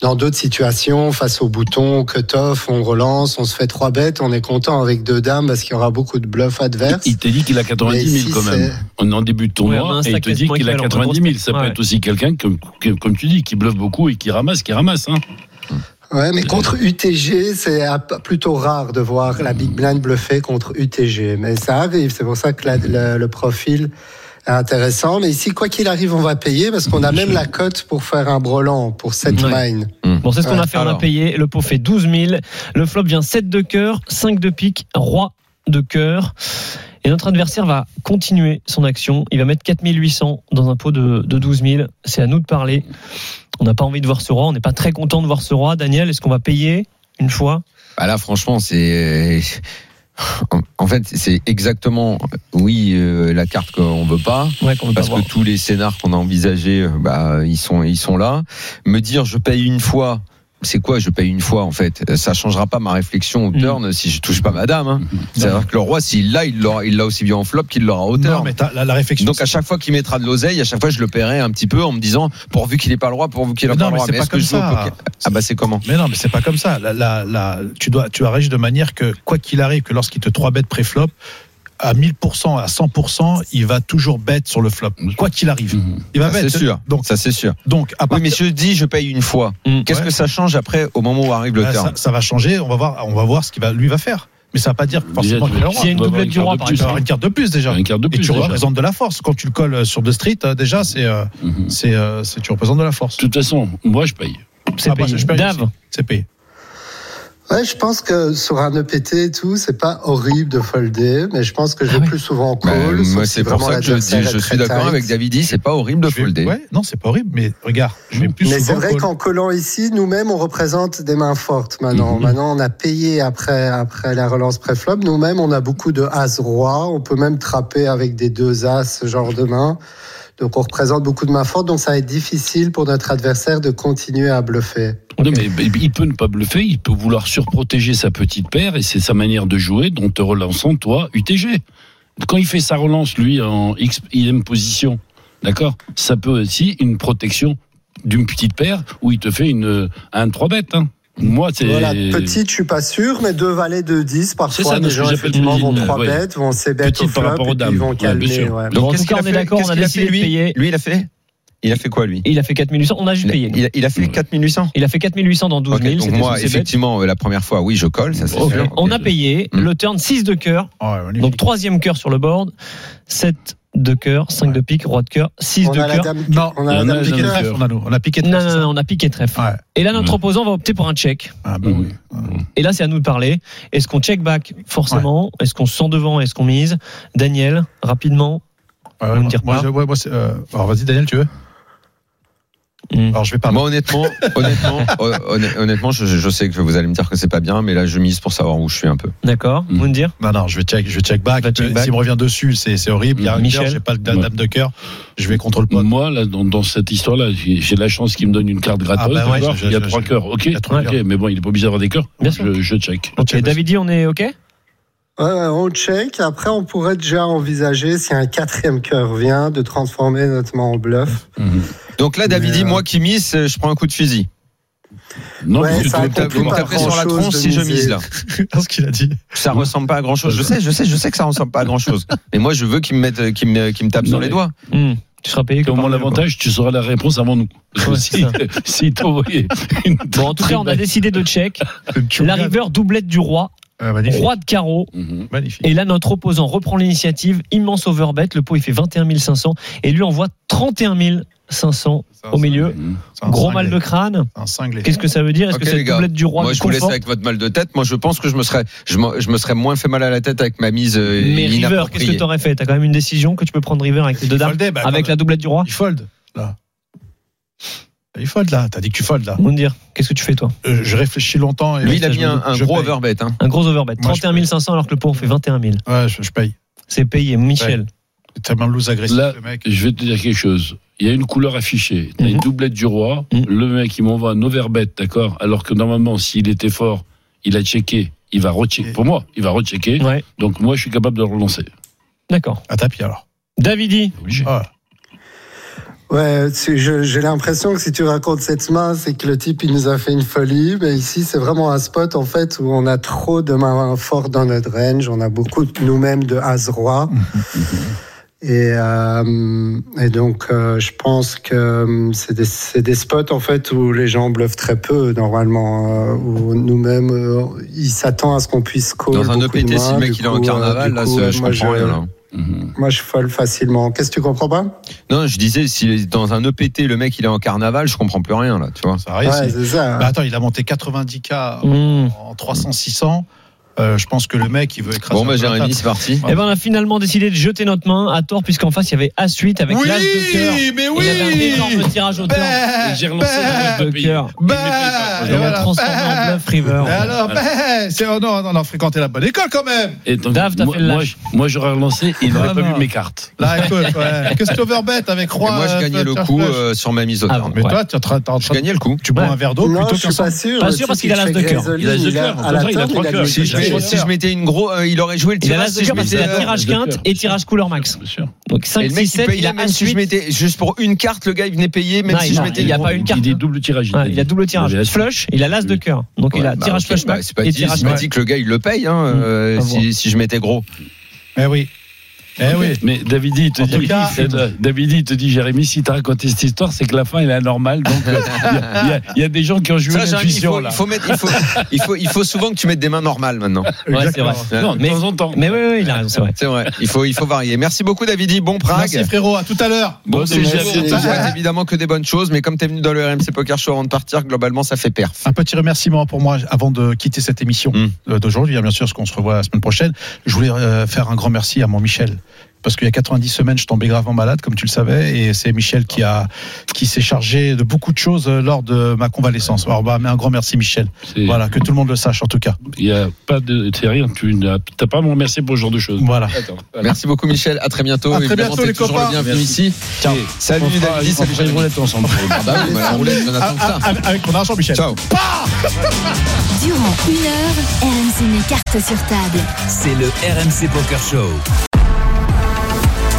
Dans d'autres situations, face au bouton, au cut-off, on relance, on se fait trois bêtes, on est content avec deux dames parce qu'il y aura beaucoup de bluffs adverses. Il t'a dit qu'il a 90 Mais 000 ici, quand même. On est en début de tournoi et il te dit qu'il a équivalent, 90 000. Ça peut être aussi quelqu'un, comme, tu dis, qui bluffe beaucoup et qui ramasse, qui ramasse. Hein. Ouais, mais contre UTG, c'est plutôt rare de voir la big blind bluffer contre UTG. Mais ça arrive. C'est pour ça que la- le, le profil intéressant. Mais ici, quoi qu'il arrive, on va payer parce qu'on a même la cote pour faire un brelan pour cette Ouais. mine. Bon, c'est ce qu'on a fait, on a payé. Le pot fait 12 000. Le flop vient 7 de cœur, 5 de pique, roi de cœur. Et notre adversaire va continuer son action. Il va mettre 4800 dans un pot de, de 12 000. C'est à nous de parler. On n'a pas envie de voir ce roi. On n'est pas très content de voir ce roi. Daniel, est-ce qu'on va payer une fois? Bah là, franchement, c'est. En fait, c'est exactement, oui, euh, la carte qu'on veut pas, Ouais, veut pas parce que tous les scénars qu'on a envisagés, euh, bah, ils sont, ils sont là. Me dire, je paye une fois. C'est quoi, je paye une fois en fait? Ça changera pas ma réflexion au Mm. turn si je touche pas madame. Hein. C'est-à-dire que le roi, s'il l'a, il l'aura, il l'a aussi bien en flop qu'il l'aura au Non, turn. mais t'as- la, la réflexion. Donc à chaque fois qu'il mettra de l'oseille, à chaque fois je le paierai un petit peu en me disant pourvu qu'il ait pas le droit, pourvu qu'il ait Mais pas le mais droit. c'est pas est-ce que je joue au ça. poker Ah bah c'est comment? Mais non, mais c'est pas comme ça. La, la, la- tu dois, tu de manière que quoi qu'il arrive, que lorsqu'il te 3 bêtes pré-flop, à 1000%, à 100%, il va toujours bet sur le flop. Quoi qu'il arrive. Il va Ça, bet. c'est sûr. Donc, Ça c'est sûr. donc, à Oui, partir- mais je dis je paye une fois. Mm. Qu'est-ce Ouais. que ça change après au moment où arrive le bah, turn ça, ça va changer. On va voir, on va voir ce qu'il va, lui va faire. Mais ça va pas dire forcément qu'il tu-. S'il y a une tu doublette du roi, une par Tu avoir une carte de plus déjà. Une carte de Et plus. tu déjà. représentes de la force. Quand tu le colles sur The Street, euh, déjà, c'est, euh, Mhm. c'est, euh, c'est- tu représentes de la force. De toute façon, moi je paye. C'est Ah, bah, je paye Dave. C'est payé. Ouais, je pense que sur un EPT et tout, c'est pas horrible de folder, mais je pense que je Ah vais ouais. plus souvent Bah, call. moi, c'est pour ça que je, dis, je suis d'accord avec Davidi, c'est pas horrible de vais- folder. Ouais, non, c'est pas horrible, mais regarde, je vais plus Mais c'est vrai qu'en collant ici, nous-mêmes, on représente des mains fortes maintenant. Mhm. Maintenant, on a payé après, après la relance pré-flop. Nous-mêmes, on a beaucoup de as-roi. On peut même trapper avec des deux as, ce genre de main. Donc, on représente beaucoup de mains fortes. Donc, ça va être difficile pour notre adversaire de continuer à bluffer. Non, mais il peut ne pas bluffer, il peut vouloir surprotéger sa petite paire et c'est sa manière de jouer, dont te relançant, toi, UTG. Quand il fait sa relance, lui, en X, IM position, d'accord Ça peut aussi une protection d'une petite paire où il te fait une, un 3 bêtes. Hein. Moi, c'est. Voilà, petite, je suis pas sûr, mais deux valets de 10, C'est parfois, ça, les gens, effectivement, vont petite, 3 ouais. bêtes, vont ces bêtes Petite au par flop, rapport aux et puis dames. ils vont calmer. ouais. En qu'est-ce tout cas, on est d'accord, Qu'est-ce on a décidé de fait, lui payer. Lui, il a fait Il a fait quoi lui il a fait 4800. On a juste payé. il a- il a fait 4800 Il a fait 4800 dans 12 Ok, 000. donc moi, effectivement, euh, la première fois, oui, je colle, ça c'est Ok. sûr. On a payé Mm. le turn 6 de cœur. Ouais, magnifique. Donc troisième cœur sur le board, 7 de cœur, 5 de pique, roi de cœur, 6 On de cœur. dame, Non, on a piqué trèfle, on a, on piqué trèfle, non, non, on a piqué trèfle. Ouais. Et là, notre Mm. opposant va opter pour un check. Ah, bah oui. Et là, c'est à nous de parler. Est-ce qu'on check back forcément? Est-ce qu'on se sent devant? Est-ce qu'on mise? Daniel, rapidement. Ouais, Vous ouais, me dire moi, moi, c'est, euh, alors vas-y Daniel, tu veux? Mm. Alors je vais pas. Moi, honnêtement, [LAUGHS] honnêtement, hon- honn- honnêtement, je, je sais que vous allez me dire que c'est pas bien, mais là, je mise pour savoir où je suis un peu. D'accord. Mm. Vous me dire Non, non, je vais check, je vais check back. Back. S'il me revient dessus, c'est, c'est horrible. Il y a un Michel. cœur, j'ai pas le Ouais. dame de cœur. Je vais contre le pot. Moi, là, dans, dans cette histoire-là, j'ai j'ai la chance qu'il me donne une carte gratuite. Ah, bah ouais, il y a trois cœurs. Ok, ok, cœurs. mais bon, il est pas obligé d'avoir des cœurs. Bien sûr. je, je check. Ok. check David dit, on est OK? Ouais, ouais, on check. Après, on pourrait déjà envisager, si un quatrième cœur vient, de transformer notre main en bluff. Mhm. Donc là, David Mais, dit, euh, moi qui mise, euh, je prends un coup de fusil. Non, Ouais, ça Vous me tapez- sur la tronche si je mise là. [LAUGHS] ce qu'il a dit? Ça ressemble pas à grand chose. Je sais, je sais, je sais que ça ressemble pas à grand chose. Mais moi, je veux qu'il me mette, qu'il me, me tape Non, sur les mais- doigts. Mm. Tu seras payé au moins l'avantage, tu sauras la réponse avant nous. Ouais, [LAUGHS] si, [LAUGHS] si Bon, en tout cas, on a décidé de check. La river doublette du roi, Euh, magnifique. roi de carreau. Mhm. Magnifique. Et là, notre opposant reprend l'initiative. Immense overbet. Le pot, il fait 21 500. Et lui envoie 31 500 au milieu. Un Gros cinglé. mal de crâne. C'est un cinglé. Qu'est-ce que ça veut dire? Est-ce que c'est la doublette du roi Moi, je vous laisse avec votre mal de tête. Moi, je pense que je me serais, je me, je me serais moins fait mal à la tête avec ma mise euh, Mais River, qu'est-ce que t'aurais fait? T'as quand même une décision que tu peux prendre River avec tes deux dames, foldait, bah, avec non, la doublette du roi? Il fold, là. Il fold, là. T'as dit que tu fold, là. Moundir, qu'est-ce que tu fais toi Euh, je réfléchis longtemps. Et Lui, il a mis un, gros paye. overbet. Hein. Un gros overbet. Moi, je 31 500 alors que le pot en fait 21 000. Ouais, je, je paye. C'est payé. Michel. Loose agressif, Là, le mec. je vais te dire quelque chose. Il y a une couleur affichée. T'as Mhm. une doublette du roi. Mhm. Le mec, il m'envoie un overbet, d'accord? Alors que normalement, s'il était fort, il a checké. Il va rechecker. Et- Pour moi, il va rechecker. Ouais, Donc moi, je suis capable de le relancer. d'accord. À tapis, alors. Davidi. Obligé. Ah, Ouais, si- j'ai l'impression que si tu racontes cette main, c'est que le type, il nous a fait une folie. Mais ici, c'est vraiment un spot, en fait, où on a trop de mains fortes dans notre range. On a beaucoup, nous-mêmes, de as-roi. [LAUGHS] Et, euh, et donc, euh, je pense que euh, c'est des, des spots, en fait, où les gens bluffent très peu, normalement. euh, où nous-mêmes, ils s'attendent à ce qu'on puisse call Dans un EPT, si mains. le mec il est en carnaval, là, coup, ce- euh, je comprends rien. Mhm. Moi, je folle facilement. Qu'est-ce que tu comprends pas? Non, je disais, est dans un EPT, le mec il est en carnaval, je comprends plus rien là, tu vois. Ça arrive. Ouais, c'est- ça. Bah, attends, il a monté 90 k Mmh. en 300-600. Euh, je pense que le mec, il veut écraser. Bon, bah Jérémy, c'est parti. Eh ben, on a finalement décidé de jeter notre main à tort, puisqu'en face, il y avait As-8 avec Oui, l'As de cœur. mais Il oui y avait un énorme tirage au cœur. Et j'ai relancé ben, dans de cœur. Il et a voilà, transformé en bluff river. Et alors, ben, c'est, oh non, non, non, fréquenter la bonne école quand même. Et donc, Dave, t'as moi, fait le moi, lâche. je- moi, j'aurais relancé et il n'aurait Ah, pas vu mes cartes. Là, écoute, ouais. [LAUGHS] Qu'est-ce que tu overbet avec Et Roi moi, je euh, gagnais le coup euh, sur ma mise au Ah, terme. Mais toi, tu de- gagnais le coup. tu bois un verre d'eau plutôt je suis qu'un pas sûr. Pas Le sûr parce qu'il a il l'as de cœur. Il a l'as de il a- cœur. Ça, il a trois il a cœurs. Si je, si mettais une gros, euh, il aurait joué le Il a tirage. si je qu'il a mettais, euh, tirage quinte et tirage couleur max. Bien sûr. Donc Et 5, le 6, mec, il 7, payait il a même si je As-8. mettais juste pour une carte, le gars il venait payer même Non, si il je mettais il y a une pas une carte. Il est double tirage. Ouais, il a double tirage. Il Flush, il a l'As de cœur. Donc il a bah, tirage flush bah, max C'est pas et dit, tirage c'est pas max. dit que le gars il le paye hein, euh, Mmh, voir. si, si je mettais gros. Eh oui. Eh oui. Mais Davidi, il te En dit, tout cas- euh, Davidi, il te dit, Jérémy, si t'as raconté cette histoire, c'est que la fin, elle est anormale. Donc, euh, il y a- il y, a- il y a des gens qui ont joué il, l'intuition, faut, là. il, faut mettre, il, faut, il, faut, il faut souvent que tu mettes des mains normales maintenant. [LAUGHS] Ouais, c'est vrai. Non, de Mais- temps en temps. Mais oui, oui, il a raison, c'est vrai. C'est vrai, il faut, il faut varier. Merci beaucoup Davidi, bon Prague. Merci frérot, à tout à l'heure. Bon, c'est évidemment que des bonnes choses, mais comme tu es venu dans le RMC Poker Show avant de partir, globalement ça fait perf. Un petit remerciement pour moi avant de quitter cette émission Mm. euh, d'aujourd'hui. Bien sûr, parce qu'on se revoit la semaine prochaine. Je voulais euh, faire un grand merci à mon Michel. Parce qu'il y a 90 semaines, je tombais gravement malade, comme tu le savais, et c'est Michel qui a qui s'est chargé de beaucoup de choses euh, lors de ma convalescence. Alors, bah, mais un grand merci, Michel. Voilà, que tout le monde le sache en tout cas. Il y a pas de, c'est rien, tu n'as t'as pas à me remercier pour ce genre de choses. Voilà. Attends. Merci beaucoup Michel, à très bientôt. À très Évidemment, bientôt, les toujours copains. le bienvenu ici. Ciao. Salut David, salut Jérémy. roulette ensemble. Ah bah oui, mais la roulette, on attend que ça. Ah, Avec avec ton argent, Michel. Ciao. Durant une heure, RMC met carte sur table. C'est le RMC Poker Show.